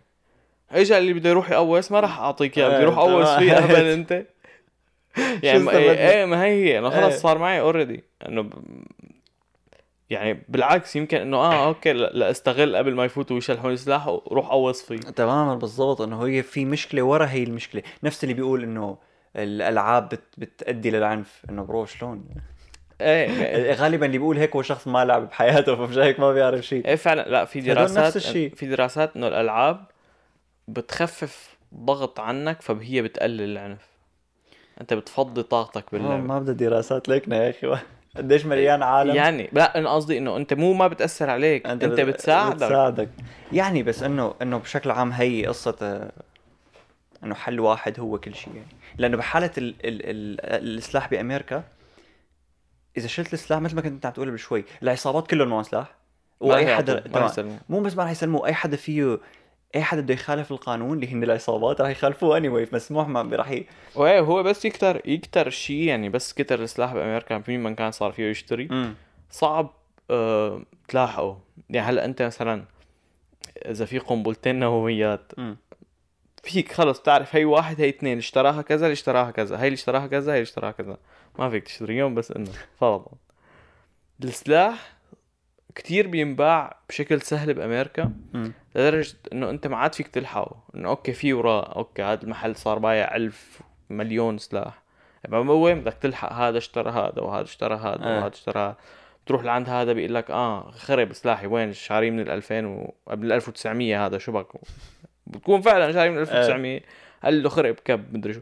إجا اللي بده يروح يقوس ما راح أعطيك إياه بدي إيه، يروح تمام. فيه اهبل أنت. يعني ما- إيه؟ إيه، ما هي هي. أنا خلص إيه. صار معي اوريدي إنه ب... يعني بالعكس يمكن إنه آه okay لا, لا استغل قبل ما يفوتوا ويشلحون السلاح وروح قوص فيه. تماما بالضبط. إنه هي في مشكلة ورا هي المشكلة. نفس اللي بيقول إنه الألعاب بت... بتؤدي للعنف. إنه bro شلون؟ إيه. غالبا اللي بيقول هيك هو شخص ما لعب بحياته فمش هيك ما بيعرف شيء إيه فعلا. لا في دراسات نفس الشيء. في دراسات إنه الألعاب بتخفف ضغط عنك فهي بتقلل العنف. أنت بتفضي طاقتك آه، باللعب. ما بدها دراسات ليكنا يا أخي. قديش مليان عالم. يعني لا أنا قصدي إنه أنت مو ما بتأثر عليك أنت, أنت بت- بتساعدك. بتساعدك. يعني بس انه إنه بشكل عام هي قصة آه، إنه حل واحد هو كل شيء يعني. لأنه بحالة ال ال ال السلاح بأمريكا إذا شلت السلاح مثل ما كنت انت عم تقول قبل شوي العصابات كلهم معهم سلاح وأي حدا تمام. مو بس ما رح يسلموا أي حدا فيه أي حدا بده يخالف القانون اللي هن العصابات رح يخالفوه اني anyway مسموح ما رح ي... وإيه هو بس يكتر يكتر الشيء يعني بس كتر السلاح بأمريكا في من كان صار فيه يشتري مم. صعب آه تلاحقه يعني هلأ أنت مثلا إذا في قنبلتين نوويات. فيك خلص تعرف هي واحد هي اثنين اشتراها كذا اللي اشتراها كذا هي اللي اشتراها كذا هي اللي اشتراها كذا. ما فيك تشتريهم بس إنه فرضا السلاح كتير بينباع بشكل سهل بأمريكا مم. لدرجة إنه أنت ما عاد فيك تلحقه. إنه okay في وراه okay هذا المحل صار بايع ألف مليون سلاح. يبقى وين بدك تلحق؟ هذا اشترى هذا وهذا اشترى هذا إيه. وهذا اشترى هذا. تروح لعند هذا بيقول لك آه خرب سلاحي وين؟ شاريه من ال 2000 و... قبل ال 1900 هذا شو بك بتكون فعلا جاي من 1900 قال له خرب كب مدري شو.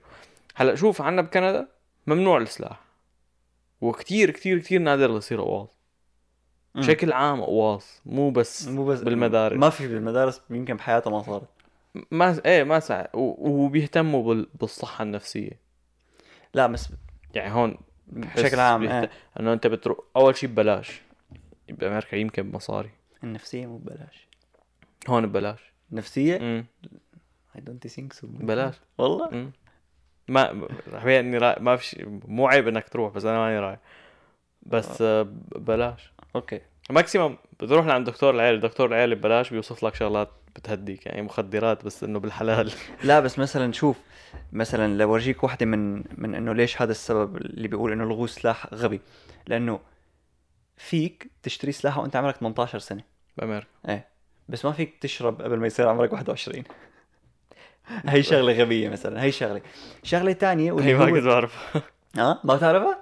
هلأ شوف عنا بكندا ممنوع السلاح. وكتير كتير كتير نادر يصير قواص. بشكل عام قواص مو بس مو بس بالمدارس. ما في بالمدارس يمكن بحياتها ما صارت. ما إيه ما سع و- وبيهتموا بال... بالصحة النفسية. لا بس يعني هون بشكل عام بيهت- إيه. إنه أنت بتروح أول شيء ببلاش. بأمريكا يمكن بمصاري النفسية مو ببلاش. هون ببلاش. امم I don't think so. ببلاش والله؟ مم. ما حبيبي إني راي... ما في شيء مو عيب إنك تروح بس أنا ماني رايح بس آه، ببلاش okay. maximum بتروح لعند دكتور العيله دكتور العيله ببلاش بيوصف لك شغلات بتهديك يعني مخدرات بس إنه بالحلال. لا بس مثلا شوف مثلا لو اورجيك واحدة من من إنه ليش هذا السبب اللي بيقول إنه الغوص سلاح غبي؟ لأنه فيك تشتري سلاح وأنت عمرك 18 سنة. بأمريكا. إيه. بس ما فيك تشرب قبل ما يصير عمرك 21 هي شغلة غبية مثلا هي شغلة. شغلة تانية واللي هي ما كنت هو بعرف آه ما بتعرفها؟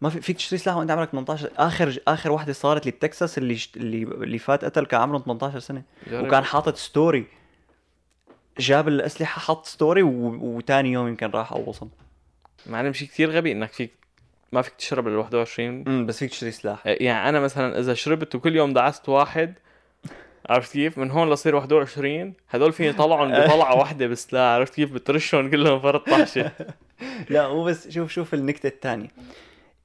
ما في فيك تشتري سلاح وانت عمرك 18 آخر آخر وحده صارت لي بتكساس اللي شت... اللي اللي فات قتل كان عمره 18 سنة. وكان حاطط story. جاب الأسلحة حط story و... وتاني يوم يمكن راح قوصهم معلم شيء كثير غبي إنك فيك ما فيك تشرب ال 21 امم بس فيك تشتري سلاح. يعني أنا مثلا إذا شربت وكل يوم دعست واحد عرفت كيف؟ من هون لصير 21 هدول فيني طلعهم بطلعة واحدة بسلاح عرفت كيف؟ بترشهم كلهم فرد طحشة لا مو بس شوف شوف النكتة الثانية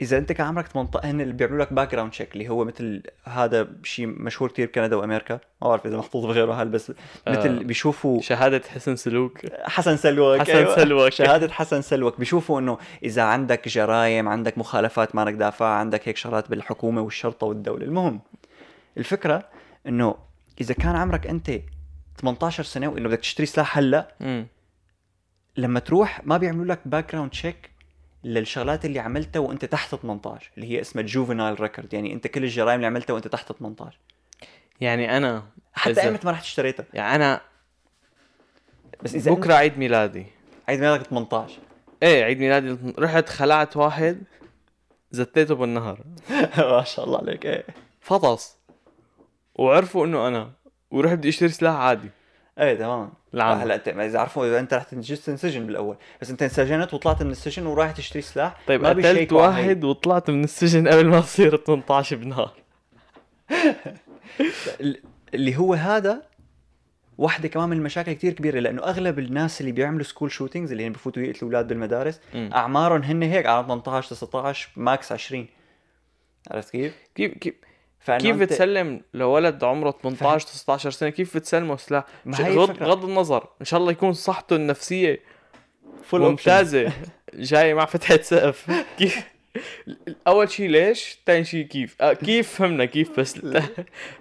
إذا أنت كان عمرك 18 هن اللي بيعملوا لك background check اللي هو مثل هذا شيء مشهور كثير بكندا وأمريكا ما بعرف إذا محطوط بغيره هل بس مثل آه. بيشوفوا شهادة حسن سلوك حسن سلوك حسن أيوة. سلوك. شهادة حسن سلوك بيشوفوا إنه إذا عندك جرائم عندك مخالفات مانك دافع عندك هيك شغلات بالحكومة والشرطة والدولة المهم الفكرة إنه إذا كان عمرك أنت 18 سنة وانه بدك تشتري سلاح هلأ لما تروح ما بيعملوا لك background check للشغلات اللي عملتها وأنت تحت 18 اللي هي اسمها juvenile record يعني أنت كل الجرائم اللي عملتها وأنت تحت 18 يعني أنا حتى ايمتى ما رحت اشتريتها. يعني أنا بس إذا بكرة عيد ميلادي. عيد ميلادك 18 إيه عيد ميلادي رحت خلعت واحد زتيته بالنهر. ما شاء الله عليك إيه. فطس. وعرفوا إنه أنا ورحت بدي أشتري سلاح عادي إيه تمام العام. هلا انت إذا عرفوا إذا أنت رح تنجز تنسجن بالأول بس أنت انسجنت وطلعت من السجن ورايح تشتري سلاح طيب ما قتلت. واحد وطلعت من السجن قبل ما أصير 18 بنهار ال- اللي هو هذا واحدة كمان من المشاكل كتير كبيرة لأنه أغلب الناس اللي بيعملوا school shootings اللي هن بفوتوا يقتلوا أولاد بالمدارس مم. أعمارهم هن هيك على 18 19 max 20 عرفت كيف؟ كيف كيف كيف بتسلم لولد عمره 18 19 سنة؟ كيف بتسلمه؟ سلاح ما مش- هي غض, الفكرة. غض النظر. إن شاء الله يكون صحته النفسية full ممتازة. جاي مع فتحة سقف. كيف؟ أول شيء ليش؟ ثاني شيء كيف؟ آه كيف فهمنا؟ كيف بس؟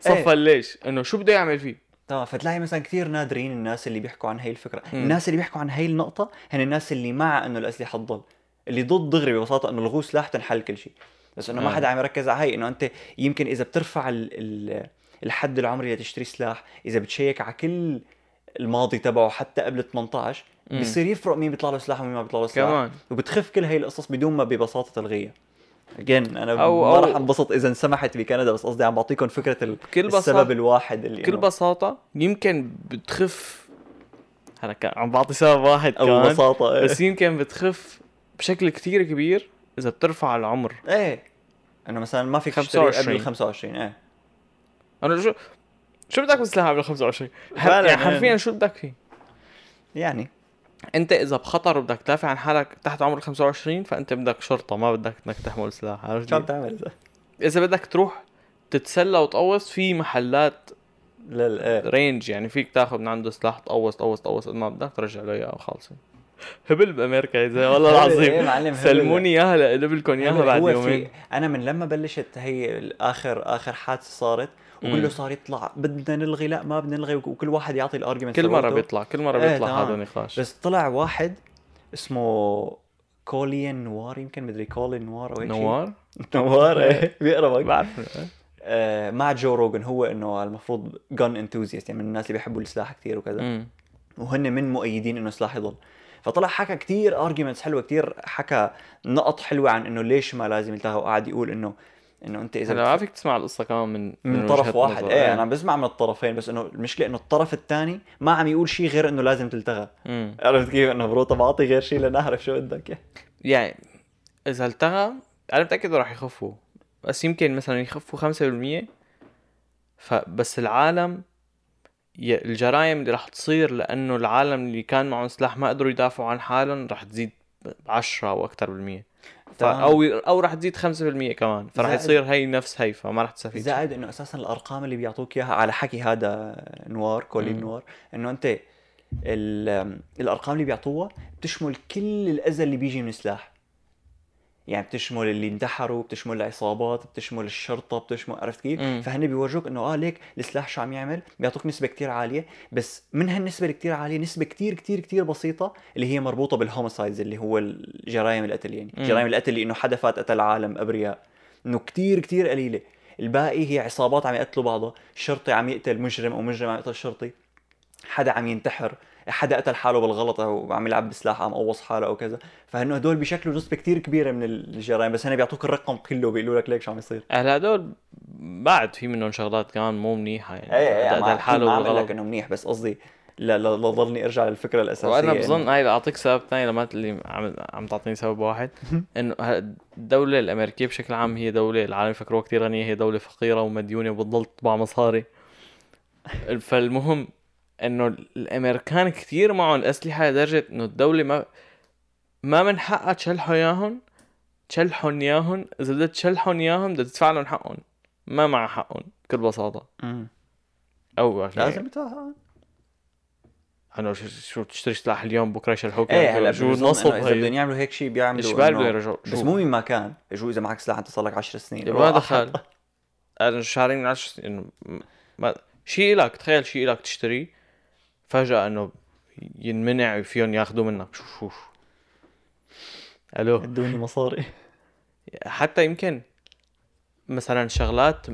صفى ليش؟ إنه شو بده يعمل فيه؟ تمام فتلاقي مثلا كثير نادرين الناس اللي بيحكوا عن هي الفكرة. مم. الناس اللي بيحكوا عن هي النقطة هن الناس اللي مع إنه الأسلحة تضل. اللي ضد دغري ببساطة إنه الغوص سلاح تنحل كل شيء بس إنه ما آه. حدا عم يركز على هي إنه أنت يمكن إذا بترفع ال ال الحد العمري لتشتري سلاح إذا بتشيك على كل الماضي تبعه حتى قبل 18 مم. بيصير يفرق مين بيطلع له سلاح ومين ما بيطلع له سلاح كمان وبتخف كل هي القصص بدون ما ببساطة تلغيها اجين أنا أو- ما أو- راح انبسط إذا انسمحت بكندا بس قصدي عم بعطيكم فكرة ال- بكل السبب الواحد اللي بكل بساطة يمكن بتخف كان عم بعطي سبب واحد أو كمان ببساطة إيه. بس يمكن بتخف بشكل كتير كبير إذا بترفع العمر. إيه. انه مثلا ما فيك تشتري 25. قبل 25 إيه. أنا شو شو بدك بالسلاح قبل 25 فعلاً، يعني حرفيا يعني. شو بدك فيه؟ يعني. أنت إذا بخطر وبدك تدافع عن حالك تحت عمر 25 فأنت بدك شرطة ما بدك إنك تحمل سلاح عرفت شو عم كيف؟ تعمل إذا؟ إذا بدك تروح تتسلى وتقوص في محلات لل range يعني فيك تاخذ من عنده سلاح تقوص تقوص تقوص قد ما بدك ترجع له إياه وخالصين هبل بأمريكا يا زلمه والله إيه العظيم هبل. سلموني اياها لقلب لكم اياها هو بعد يومين أنا من لما بلشت هي اخر آخر حادثة صارت وكله. صار يطلع بدنا نلغي لا ما بدنا نلغي وكل واحد يعطي ال argument كل مرة بيطلع كل مرة إيه، بيطلع تمام. هذا نقاش بس طلع واحد اسمه كولين نوار يمكن مدري كولين نوار أو. نوار نوار إيه بيقرا بعرف آه مع جو روجن هو إنه المفروض gun enthusiast يعني من الناس اللي بيحبوا السلاح كثير وكذا. وهن من مؤيدين إنه السلاح يضل فطلع حكى كتير arguments حلوة كتير حكى نقط حلوة عن إنه ليش ما لازم يلتغى وقعد يقول إنه إنه أنت إذا ما فيك تسمع القصة كمان من من طرف واحد. نظر. إيه. أنا عم بسمع من الطرفين بس إنه المشكلة إنه الطرف الثاني ما عم يقول شيء غير إنه لازم تلتغى. عرفت كيف؟ إنه bro طب أعطي غير شيء لنعرف شو بدك. يعني إذا التغى أنا متأكد راح يخفوا بس يمكن مثلا يخفوا 5% فبس العالم الجرائم اللي راح تصير لأنه العالم اللي كان معهم سلاح ما قدروا يدافعوا عن حالهم راح تزيد ب 10 أو أكثر بالمية. أو أو راح تزيد 5% كمان فرح يصير هي نفس هي فما راح تستفيد. زائد إنه أساسا الأرقام اللي بيعطوك إياها على حكي هذا نوار كولين. نوار إنه أنت ال- الأرقام اللي بيعطوها بتشمل كل الأذى اللي بيجي من السلاح يعني بتشمل اللي انتحروا بتشمل العصابات بتشمل الشرطة بتشمل عرفت كيف؟ مم. فهن بيورجوك إنه آه ليك السلاح شو عم يعمل؟ بيعطوك نسبة كتير عالية بس من هالنسبة اللي كتير عالية نسبة كتير كتير كتير بسيطة اللي هي مربوطة بالهومسايدز اللي هو الجرائم القتل يعني. مم. جرائم القتل اللي إنه حدا فات قتل عالم أبرياء. إنه كتير كتير قليلة. الباقي هي عصابات عم يقتلوا بعضها الشرطي عم يقتل مجرم أو مجرم عم يقتل شرطي حدا عم ينتحر. حدا قتل حاله بالغلط أو عم يلعب بسلاح عم قوص حاله أو كذا. فانه هدول بيشكلوا نسبه كتير كبيرة من الجرائم بس هنا بيعطوك الرقم كله بيقولوا لك ليك شو عم يصير. هلا هدول بعد في منهم شغلات كمان مو منيحة يعني. إيه إيه قتل حاله ما عم بالغلط. لك إنه منيح بس قصدي لا لا ضلني أرجع للفكرة الأساسية وأنا إنه- بظن هاي أعطيك سبب ثاني لما تقلي عم عم تعطيني سبب واحد إنه ه- الدولة الأمريكية بشكل عام هي دولة العالم يفكروها كثير غنية هي دولة فقيرة ومديونة وبتضل تطبع مصاري فالمهم إنه الأمريكان كثير معهم الاسلحة لدرجة إنه الدولة ما ما من حقها تشلحوا إياهم تشلحهم إياهم. إذا بدها تشلحهم إياهم بدها تدفع لهم حقهم. ما معها حقهم بكل بساطة. مم. أو يعني لازم تدفع انه شو- تشتري سلاح اليوم بكرة يشلحوك إيه هلا شو نصب إذا بدهم يعملوا هيك شيء بيعملوا إنه- بدهم يرجعوا بس؟ مو مين ما كان. شو إذا معك سلاح أنت صار لك 10 سنين. ما دخل أنا شهرين من عشر سنين. إنه ما شيء لك تخيل شيء لك تشتري فجأة إنه ينمنع فيهم ياخذوا منك. شو شو شو. ألو. ادوني مصاري. حتى يمكن مثلا شغلات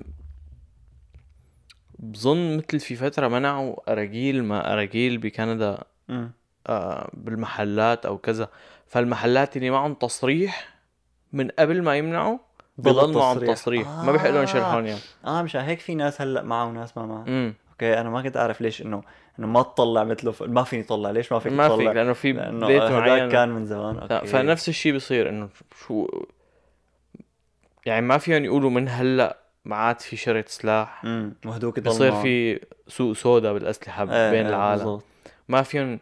بظن مثل في فترة منعوا أراجيل ما أراجيل بكندا. آه، بالمحلات أو كذا. فالمحلات اللي معهم تصريح من قبل ما يمنعوا ضل بضل معهم. تصريح. ما بيحق لهم يشلحوهن اياه آه مشان هيك في ناس هلأ معه وناس ما معه okay أنا ما كنت أعرف ليش إنه إنه ما تطلع مثله ف... ما فيني اطلع ليش ما فيك ما تطلع فيك لأنه في هذاك معين. كان من زمان. لا، okay. فنفس الشيء بصير إنه شو يعني ما فيهم يقولوا من هلأ ما عاد في شرط سلاح. امم وهدوك بصير. في سوق سودا بالأسلحة إيه، بين إيه، العالم. بالضبط. ما فيهم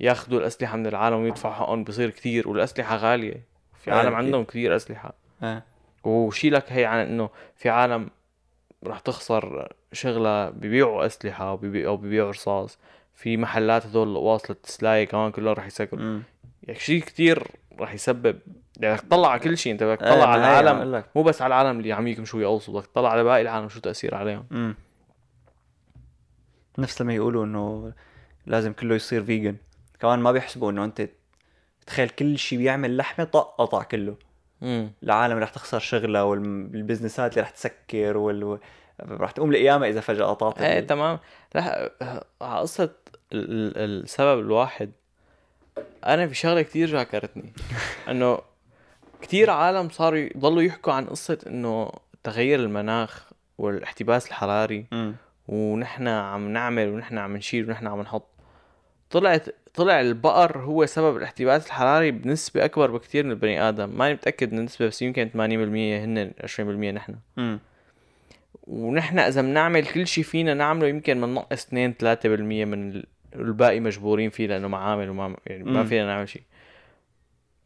ياخذوا الأسلحة من العالم ويدفعوا حقهم بصير كثير والأسلحة غالية. في إيه، عالم أكيد. عندهم كثير أسلحة. إيه. وشيلك هي عن إنه في عالم رح تخسر شغلها ببيعوا ببيعوا, أو ببيعوا رصاص. في محلات هدول واصلة السلاية كمان كلهم رح يسكروا. يعني شيء كثير رح يسبب. يعني بدك تطلع على كل شيء. أنت بدك إيه، تطلع على العالم. مو بس على العالم اللي عم يمشوا يقوصوا بدك تطلع على باقي العالم شو تأثير عليهم. امم نفس لما يقولوا إنه لازم كله يصير فيجن كمان ما بيحسبوا إنه أنت تخيل كل شيء بيعمل لحمة طق قطع كله. العالم رح تخسر شغلها والبزنسات اللي رح تسكر وال رح تقوم القيامه إذا فجأة قطعت إيه تمام. ال- ال- السبب الواحد أنا في شغلة كتير ذاكرتني إنه كتير عالم صاروا يضلوا يحكوا عن قصة إنه تغير المناخ والاحتباس الحراري مم. ونحن عم نعمل ونحن عم نشيل ونحن عم نحط. طلعت طلع البقر هو سبب الاحتباس الحراري بنسبة أكبر بكتير من البني آدم ماني متأكد من النسبة بس يمكن 80% هن 20% نحن. ونحن إذا بنعمل كل شيء فينا نعمله يمكن بننقص 2 3% من ال- الباقي مجبورين فيه لأنه معامل وما يعني ما. فينا نعمل شيء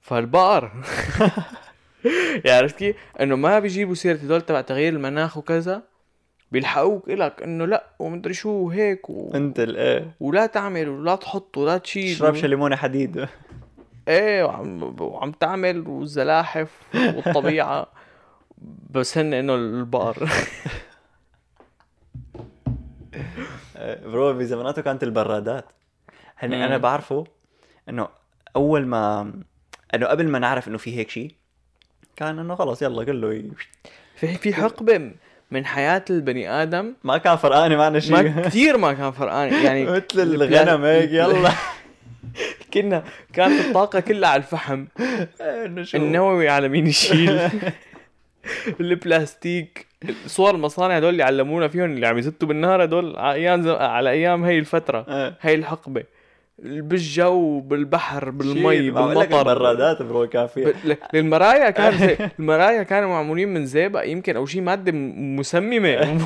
فالبقر يعني عرفت كيف؟ إنه ما بيجيبوا سيرة هدول تبع تغيير المناخ وكذا بيلحقوك إلك إنه لأ ومدري شو وهيك و... أنت ال- إيه. ولا تعمل ولا تحط ولا تشيل تشربش ليمونه حديد. إيه وعم, وعم تعمل والزلاحف والطبيعة. بس هن إنه البقر برو بزماناته كانت البرادات. هن مم. أنا بعرفه إنه أول ما إنه قبل ما نعرف إنه في هيك شيء كان إنه خلص يلا كله ي... في في حقبة. من حياة البني آدم. ما كان فرقانه معنا شيء ما كثير ما كان فرقان يعني مثل الغنم هيك يلا. البلاستيك صور المصانع هدول اللي علمونا فيهم اللي عم يزتوا بالنهار هدول على أيام زم... على أيام هي الفترة إيه. هي الحقبة. بالجو بالبحر بالمي بالمطر برادات برو كافية ب- ل- المرايا كان المرايا كانوا معمولين من زئبق يمكن أو شيء مادة مسممة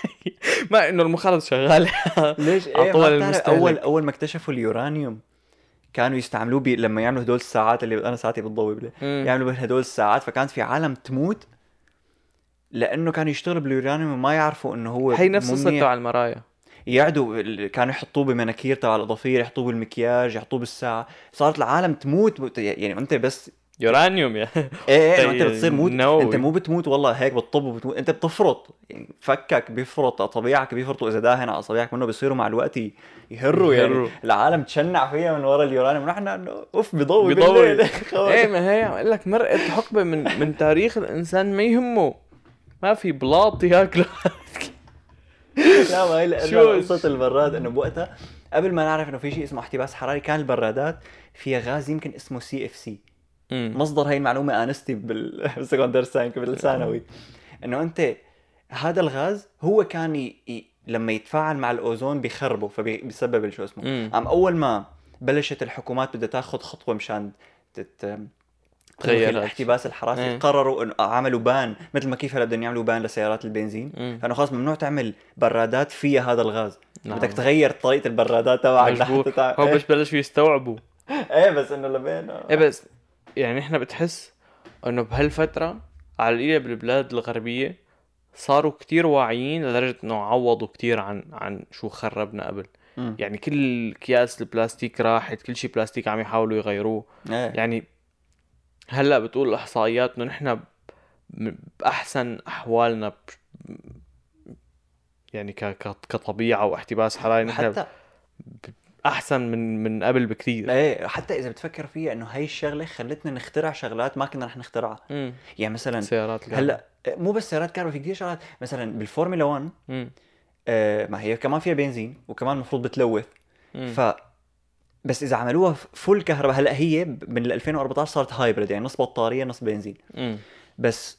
ما إنه المخلط شغال ليش إيه. اول أول ما اكتشفوا اليورانيوم كانوا يستعملوه بي... لما يعملوا هدول الساعات اللي أنا ساعتي بتضوي. يعملوا هدول الساعات فكانت في عالم تموت لأنه كانوا يشتغلوا باليورانيوم وما يعرفوا إنه هو هي نفس قصته. على المرايا يقعدوا كانوا يحطوه بمناكير تبع الاظافير يحطوه بالمكياج يحطوه بالساعة. صارت العالم تموت يعني أنت بس يورانيوم يا. إيه إيه أنت بتصير موت. نووي. أنت مو بتموت والله هيك بالطب وبتموت. أنت بتفرط. يعني فكك بيفرط اصابعك بيفرطوا اذا داهن على اصابعك منه بيصيروا مع الوقت يهروا. يعني يهروا. العالم تشنع فيها من ورا اليورانيوم. ونحن إنه أوف بضوي بيضوي. بالليل. إيه ما هي عم لك مرقت حقبة من من تاريخ الإنسان ما يهمه. ما في بلاط ياكله. لا ما هي شو- قصة البراد إنه بوقتها قبل ما نعرف إنه في شيء اسمه احتباس حراري كان البرادات فيها غاز يمكن اسمه CFC مصدر هاي المعلومة انستي بال- بالسكندر ساينك بالثانوي إنه أنت هذا الغاز هو كان ي... ي... لما يتفاعل مع الأوزون بيخربه فبيسبب شو اسمه. عم أول ما بلشت الحكومات بدها تاخذ خطوة مشان تت... تغير تغير هاد الاحتباس الحراري إيه. قرروا إنه عملوا بان مثل ما كيف هلا بدهم يعملوا بان لسيارات البنزين مم. فانه خلاص ممنوع تعمل برادات فيها هذا الغاز نعم. بدك تغير طريقة البرادات تبعك لحتى تع- هو إيه. بس بلشوا يستوعبوا إيه بس إنه لبين إيه بس يعني إحنا بتحس إنه بهالفترة على القليلة بالبلاد الغربية صاروا كتير واعيين لدرجة إنه عوضوا كتير عن عن شو خربنا قبل مم. يعني كل أكياس البلاستيك راحت كل شيء بلاستيك عم يحاولوا يغيروه إيه يعني هلا بتقول الاحصائيات انه نحن بأحسن أحوالنا ب... يعني ك... كطبيعة واحتباس حراري نحن حتى احسن من من قبل بكثير. إيه حتى إذا بتفكر فيها إنه هاي الشغلة خلتنا نخترع شغلات ما كنا رح نخترعها. يعني مثلا سيارات الكهرباء. هلا مو بس سيارات كهرباء في كثير شغلات. مثلا بالفورمولا 1 امم آه ما هي كمان فيها بنزين وكمان المفروض بتلوث. ف بس إذا عملوها full كهرباء هلأ هي من 2014 صارت hybrid يعني نص بطاريه نص بنزين. بس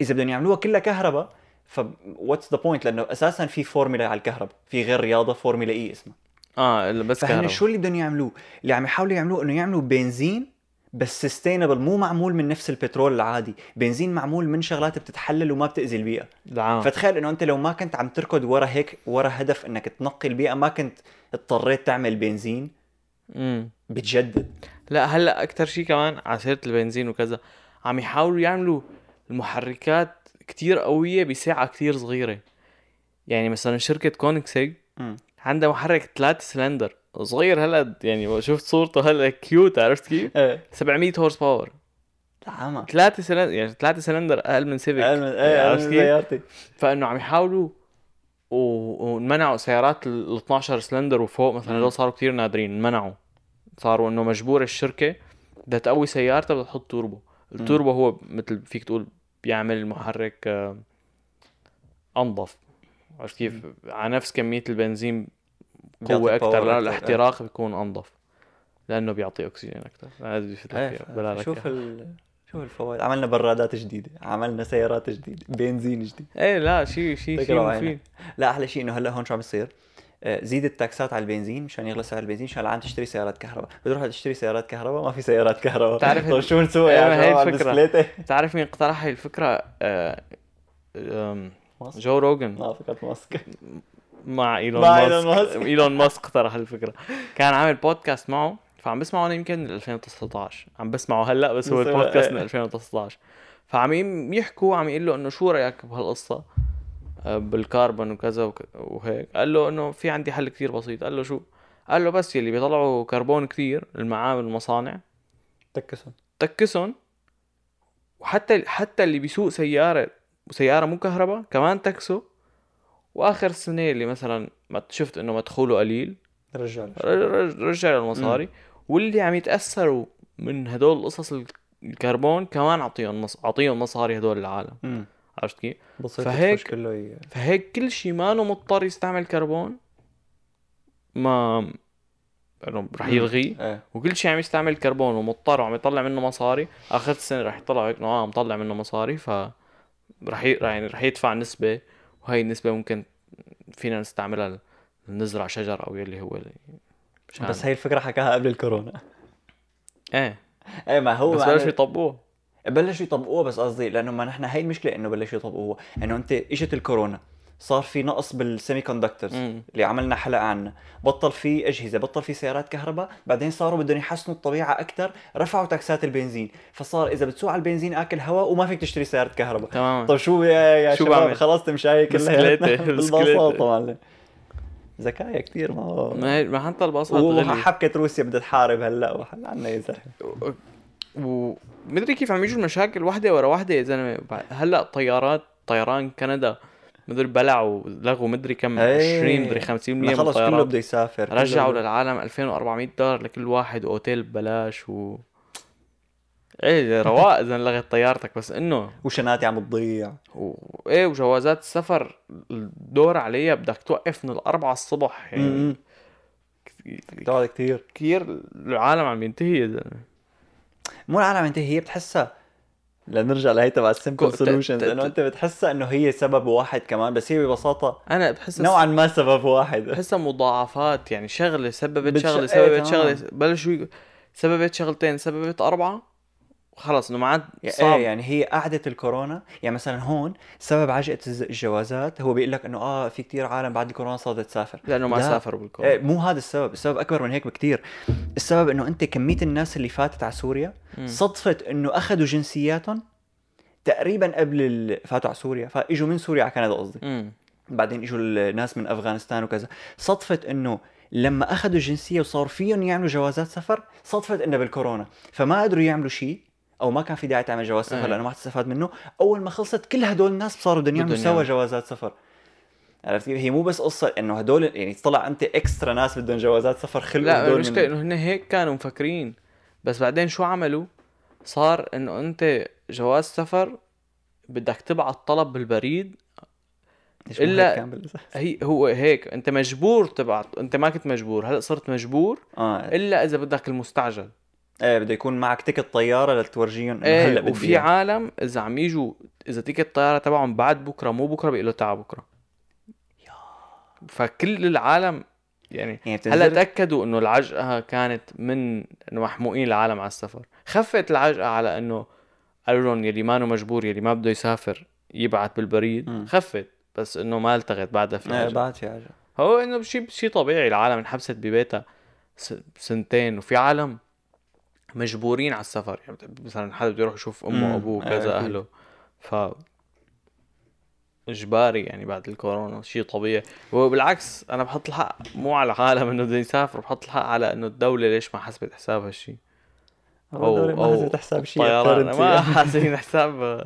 إذا بدهم يعملوها كلها كهرباء ف what's the point لأنه أساسا في فورمولا على الكهرباء في غير رياضة Formula E اسمها. آه بس كهرباء. شو اللي بدهم يعملوه؟ اللي عم يحاولوا يعملوه إنه يعملوا بنزين بس sustainable مو معمول من نفس البترول العادي. بنزين معمول من شغلات بتتحلل وما بتأذي البيئة. دعام فتخيل إنه أنت لو ما كنت عم تركض ورا هيك ورا هدف إنك تنقي البيئة ما كنت اضطريت تعمل بنزين امم بتجدد. لا هلا أكثر شيء كمان على سيره البنزين وكذا. عم يحاولوا يعملوا المحركات كتير قوية بسعه كتير صغيرة. يعني مثلا شركة Koenigsegg مم. عندها محرك 3 سلندر. صغير هلا يعني شفت صورته هلا cute عرفت كيف؟ إيه. 700 horsepower طعمة 3 سلندر يعني 3 سلندر أقل من Civic إيه إيه عرفت أنا كيف؟ سيارتي فإنه عم يحاولوا ومنعوا سيارات ال 12 سلندر وفوق مثلا مم. هدول صاروا كتير نادرين منعوا صاروا إنه مجبور الشركة بدها تقوي سيارتها بدها تحط turbo ال turbo هو مثل فيك تقول بيعمل المحرك آه، أنظف. عرفت كيف؟ على نفس كمية البنزين قوة أكثر لأنه الاحتراق بيكون أنظف. لأنه بيعطي أكسجين أكثر هذا إياه، بلا شوف. ال... شوف الفوائد. عملنا برادات جديدة. عملنا سيارات جديدة. بنزين جديد. إيه لا شيء شيء شيء. مفيد. لا أحلى شيء إنه هلأ هون شو عم بيصير؟ آه، زيد ال taxات على البنزين مشان يغلى سعر البنزين مشان العالم تشتري سيارات كهرباء. بتروح تشتري سيارات كهرباء؟ ما في سيارات كهرباء. بتعرف طيب شو نسوي؟ إيه، ما هي. البسكليتة تعرف مين اقترح هاي الفكرة؟ آه،. جو روجن. ما فكرت ماسك. مع إيلون مع ماسك. إيلون ماسك. اقترح الفكرة. كان عامل بودكاست معه فعم بسمعه أنا يمكن من 2019 عم بسمعه هلأ بس هو البودكاست إيه. من 2019 فعم يم- يحكوا عم يقول له إنه شو رأيك بهالقصة؟ بالكربون وكذا وك- وهيك. قال له إنه في عندي حل كتير بسيط. قال له شو؟ قال له بس يلي بيطلعوا كربون كتير المعامل والمصانع. تكسهم. تكسهم. وحتى حتى اللي بيسوق سيارة سيارة مو كهرباء كمان تكسه. وآخر السنة اللي مثلا ما شفت إنه مدخوله قليل. رجع رجع المصاري. واللي عم يتأثروا من هدول القصص ال- الكربون كمان اعطيهم مص... اعطيهم مصاري هدول العالم. مم. عرفت كيف؟ بسيط فهيك- كله فهيك كل شيء ما انه مضطر يستعمل كربون ما انه رح. يلغيه إيه. وكل شيء عم يستعمل كربون ومضطر وعم يطلع منه مصاري. آخر السنة رح يطلع هيك انه آه مطلع منه مصاري ف رح ي... يعني رح يدفع نسبة. وهي النسبة ممكن فينا نستعملها نزرع شجر أو يلي هو اللي مشان- بس هي الفكرة حكاها قبل الكورونا. إيه. إيه ما هو بس بلشوا يطبقوه بلشوا يطبقوها بس قصدي لأنه ما نحن هي المشكلة إنه بلشوا يطبقوها إنه أنت إجت الكورونا صار في نقص بالسيمي كوندكتورز مم. اللي عملنا حلقة عنه بطل في أجهزة بطل في سيارات كهرباء بعدين صاروا بدهم يحسنوا الطبيعة أكثر رفعوا تاكسات البنزين. فصار إذا بتسوق على البنزين آكل هواء وما فيك تشتري سيارة كهرباء. تمام طيب شو يا, يا شو شباب تمشي كلياتنا بسكليتة، بالبساطه. معلم. ذكايا كثير ما هو. ما ما حتى الباصات غلي وحبكه روسيا بدها تحارب هلأ وحل عنا يا زلمة. ومدري كيف عم يجوا المشاكل واحدة ورا واحدة يا زلمة. هلا طيارات طيران كندا مدري بلعوا لغوا مدري كم 20 مدري 50% من ما خلص كله بده يسافر رجعوا للعالم 2400 دولار لكل واحد واوتيل ببلاش و إيه رواق إذا لغت طيارتك. بس إنه وشناتي عم تضيع. و... إيه وجوازات السفر الدور عليها بدك توقف من الأربعة الصبح. يعني م- م. تقعد كثير. كثير العالم عم ينتهي يا زلمة. مو العالم انت هي بتحسها لنرجع لهي تبع ال simple solutions إنه انت بتحسها إنه هي سبب واحد كمان بس هي ببساطة أنا بحس نوعا ما سبب واحد بحسها مضاعفات يعني شغلة سببت شغلة إيه، سببت. شغلة بلشوا سببت شغلتين سببت أربعة خلص إنه ما عاد يعني, صعب. إيه يعني هي قعدة الكورونا يعني مثلا هون سبب عجقة الجوازات هو بيقول لك إنه آه في كتير عالم بعد الكورونا صارت تسافر. لأنه ما لا. سافروا بالكورونا. إيه مو هذا السبب السبب أكبر من هيك بكتير. السبب إنه أنت كمية الناس اللي فاتت على سوريا مم. صدفت إنه أخذوا جنسياتهم تقريبا قبل ال... فاتوا على سوريا فإجوا من سوريا على كندا قصدي. بعدين إجوا الناس من أفغانستان وكذا. صدفت إنه لما أخذوا الجنسية وصار فيهم يعملوا جوازات سفر صدفت إنه بالكورونا. فما قدروا يعملوا شيء أو ما كان في داعي تعمل جواز سفر إيه. لأنه ما حتستفاد منه أول ما خلصت كل هدول الناس صاروا بدهم يعملوا سوا. جوازات سفر عرفت كيف؟ هي مو بس قصة إنه هدول يعني طلع أنت اكسترا ناس بدهم جوازات سفر خلقوا لا هدول المشكلة. إنه هن هيك كانوا مفكرين بس بعدين شو عملوا صار إنه أنت جواز سفر بدك تبعت طلب بالبريد بالأساس؟ هي هو هيك أنت مجبور تبعت أنت ما كنت مجبور هلأ صرت مجبور آه إلا إذا بدك المستعجل إيه بده يكون معك ticket طيارة لتورجيهم إيه هلأ بدي وفي. عالم إذا عم يجوا إذا ticket الطياره تبعهم بعد بكرة مو بكرة بيقولوا تعال بكرة. فكل العالم يعني يعني هلأ تأكدوا إنه العجقة كانت من إنه محموقين العالم على السفر. خفت العجقة على إنه قالوا لهم يلي ما مجبور يلي ما بده يسافر يبعت بالبريد. مم. خفت بس إنه ما التغت بعدها في إيه عجقة. بعد في حاجة هو إنه شيء شيء طبيعي العالم انحبست ببيتها سنتين. وفي عالم مجبورين على السفر. يعني مثلا حدا بده يروح يشوف أمه. وأبوه إيه، كذا أكيد. أهله. ف إجباري يعني بعد الكورونا شيء طبيعي. وبالعكس أنا بحط الحق مو على العالم إنه بده يسافر بحط الحق على إنه الدولة ليش ما حسبت حساب هالشيء. هو دوري ما حسبت حساب شيء. ما حاسبين حساب.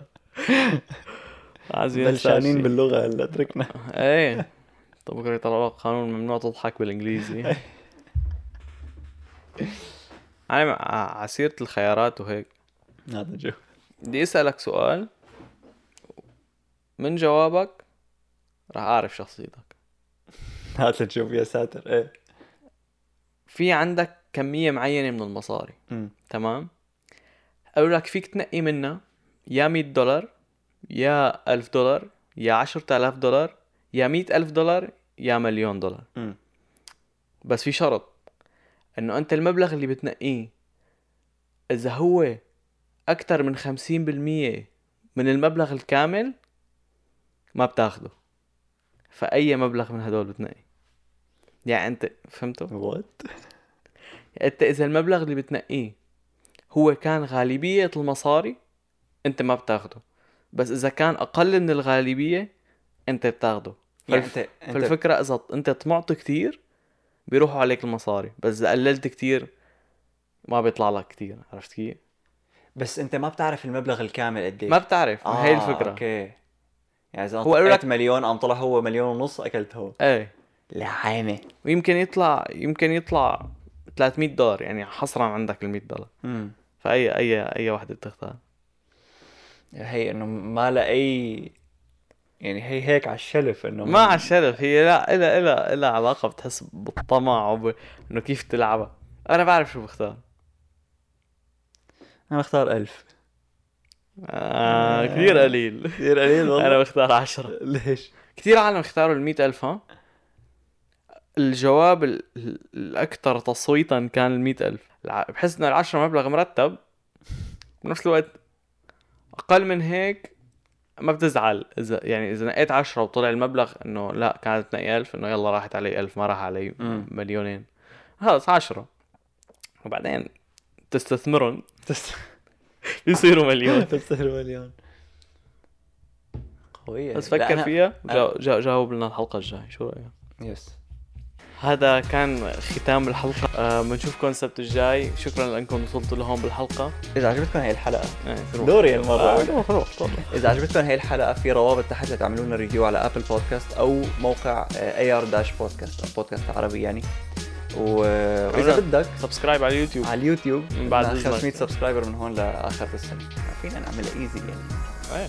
بلشانين باللغة هلا تركنا إيه. طب بكرة يطلعوا قانون ممنوع تضحك بالإنجليزي. أنا مع- على سيرة الخيارات وهيك. هذا جو. بدي أسألك سؤال. من جوابك راح أعرف شخصيتك. هات تشوف يا ساتر إيه. في عندك كمية معينة من المصاري مم. تمام؟ قالوا لك فيك تنقي منها يا 100 دولار يا 1000 دولار يا 10000 دولار يا 100000 دولار يا مليون دولار. مم. بس في شرط. إنه أنت المبلغ اللي بتنقيه إذا هو أكتر من خمسين بالمية من المبلغ الكامل ما بتاخده. فأي مبلغ من هدول بتنقي. يعني أنت فهمتوا؟ وات أنت إذا المبلغ اللي بتنقيه هو كان غالبية المصاري أنت ما بتاخده. بس إذا كان أقل من الغالبية أنت بتاخده. يعني انت فالفكرة إذا أنت طمعت كتير بيروحوا عليك المصاري بس إذا قللت كتير ما بيطلع لك كتير عرفت كيف؟ بس أنت ما بتعرف المبلغ الكامل قديش ما بتعرف ما هي الفكرة. أوكي. يعني إذا هو هو قالوا لك لك- مليون قام طلع هو مليون ونص اكلت هو إيه لعانه ويمكن يطلع يمكن يطلع 300 دولار يعني حصرا عندك ال 100 دولار. امم فأي أي أي وحدة بتختار. هي إنه ما لأي يعني هي هيك على الشلف إنه ما على الشرف هي لا إلها إلها إلها علاقة بتحس بالطمع وب... انه كيف تلعبها. أنا بعرف شو بختار. أنا بختار ألف. آه كثير قليل. كثير قليل أنا بختار 10 ليش؟ كثير عالم اختاروا ال ألف ها؟ الجواب ال- ال- الأكثر تصويتا كان ال ألف. بحس إنه العشرة مبلغ مرتب بنفس الوقت أقل من هيك ما بتزعل. إذا يعني إذا نقيت عشرة وطلع المبلغ إنه لا كانت تنقي ألف إنه يلا راحت علي ألف ما راح علي. مليونين. خلص عشرة. وبعدين تستثمرهم. يصيروا مليون. تصير مليون. قوية. بس فكر فيها. جا جا جاوب لنا الحلقة الجاية. شو رأيك؟ yes هذا كان ختام الحلقة. آه بنشوفكم السبت الجاي. شكرا لأنكم وصلتوا لهون بالحلقة. إذا عجبتكم هاي الحلقة يعني روح. دوري المرة. آه،. إذا عجبتكم هاي الحلقة في روابط تحت لتعملوا لنا review على Apple Podcast أو موقع AR dash podcast أو بودكاست عربي يعني. و... وإذا عمران. بدك subscribe على اليوتيوب على اليوتيوب. من بعد بعد إذنك. 500 subscriber من هون لآخر السنة. فينا نعملها ايزي يعني. إيه.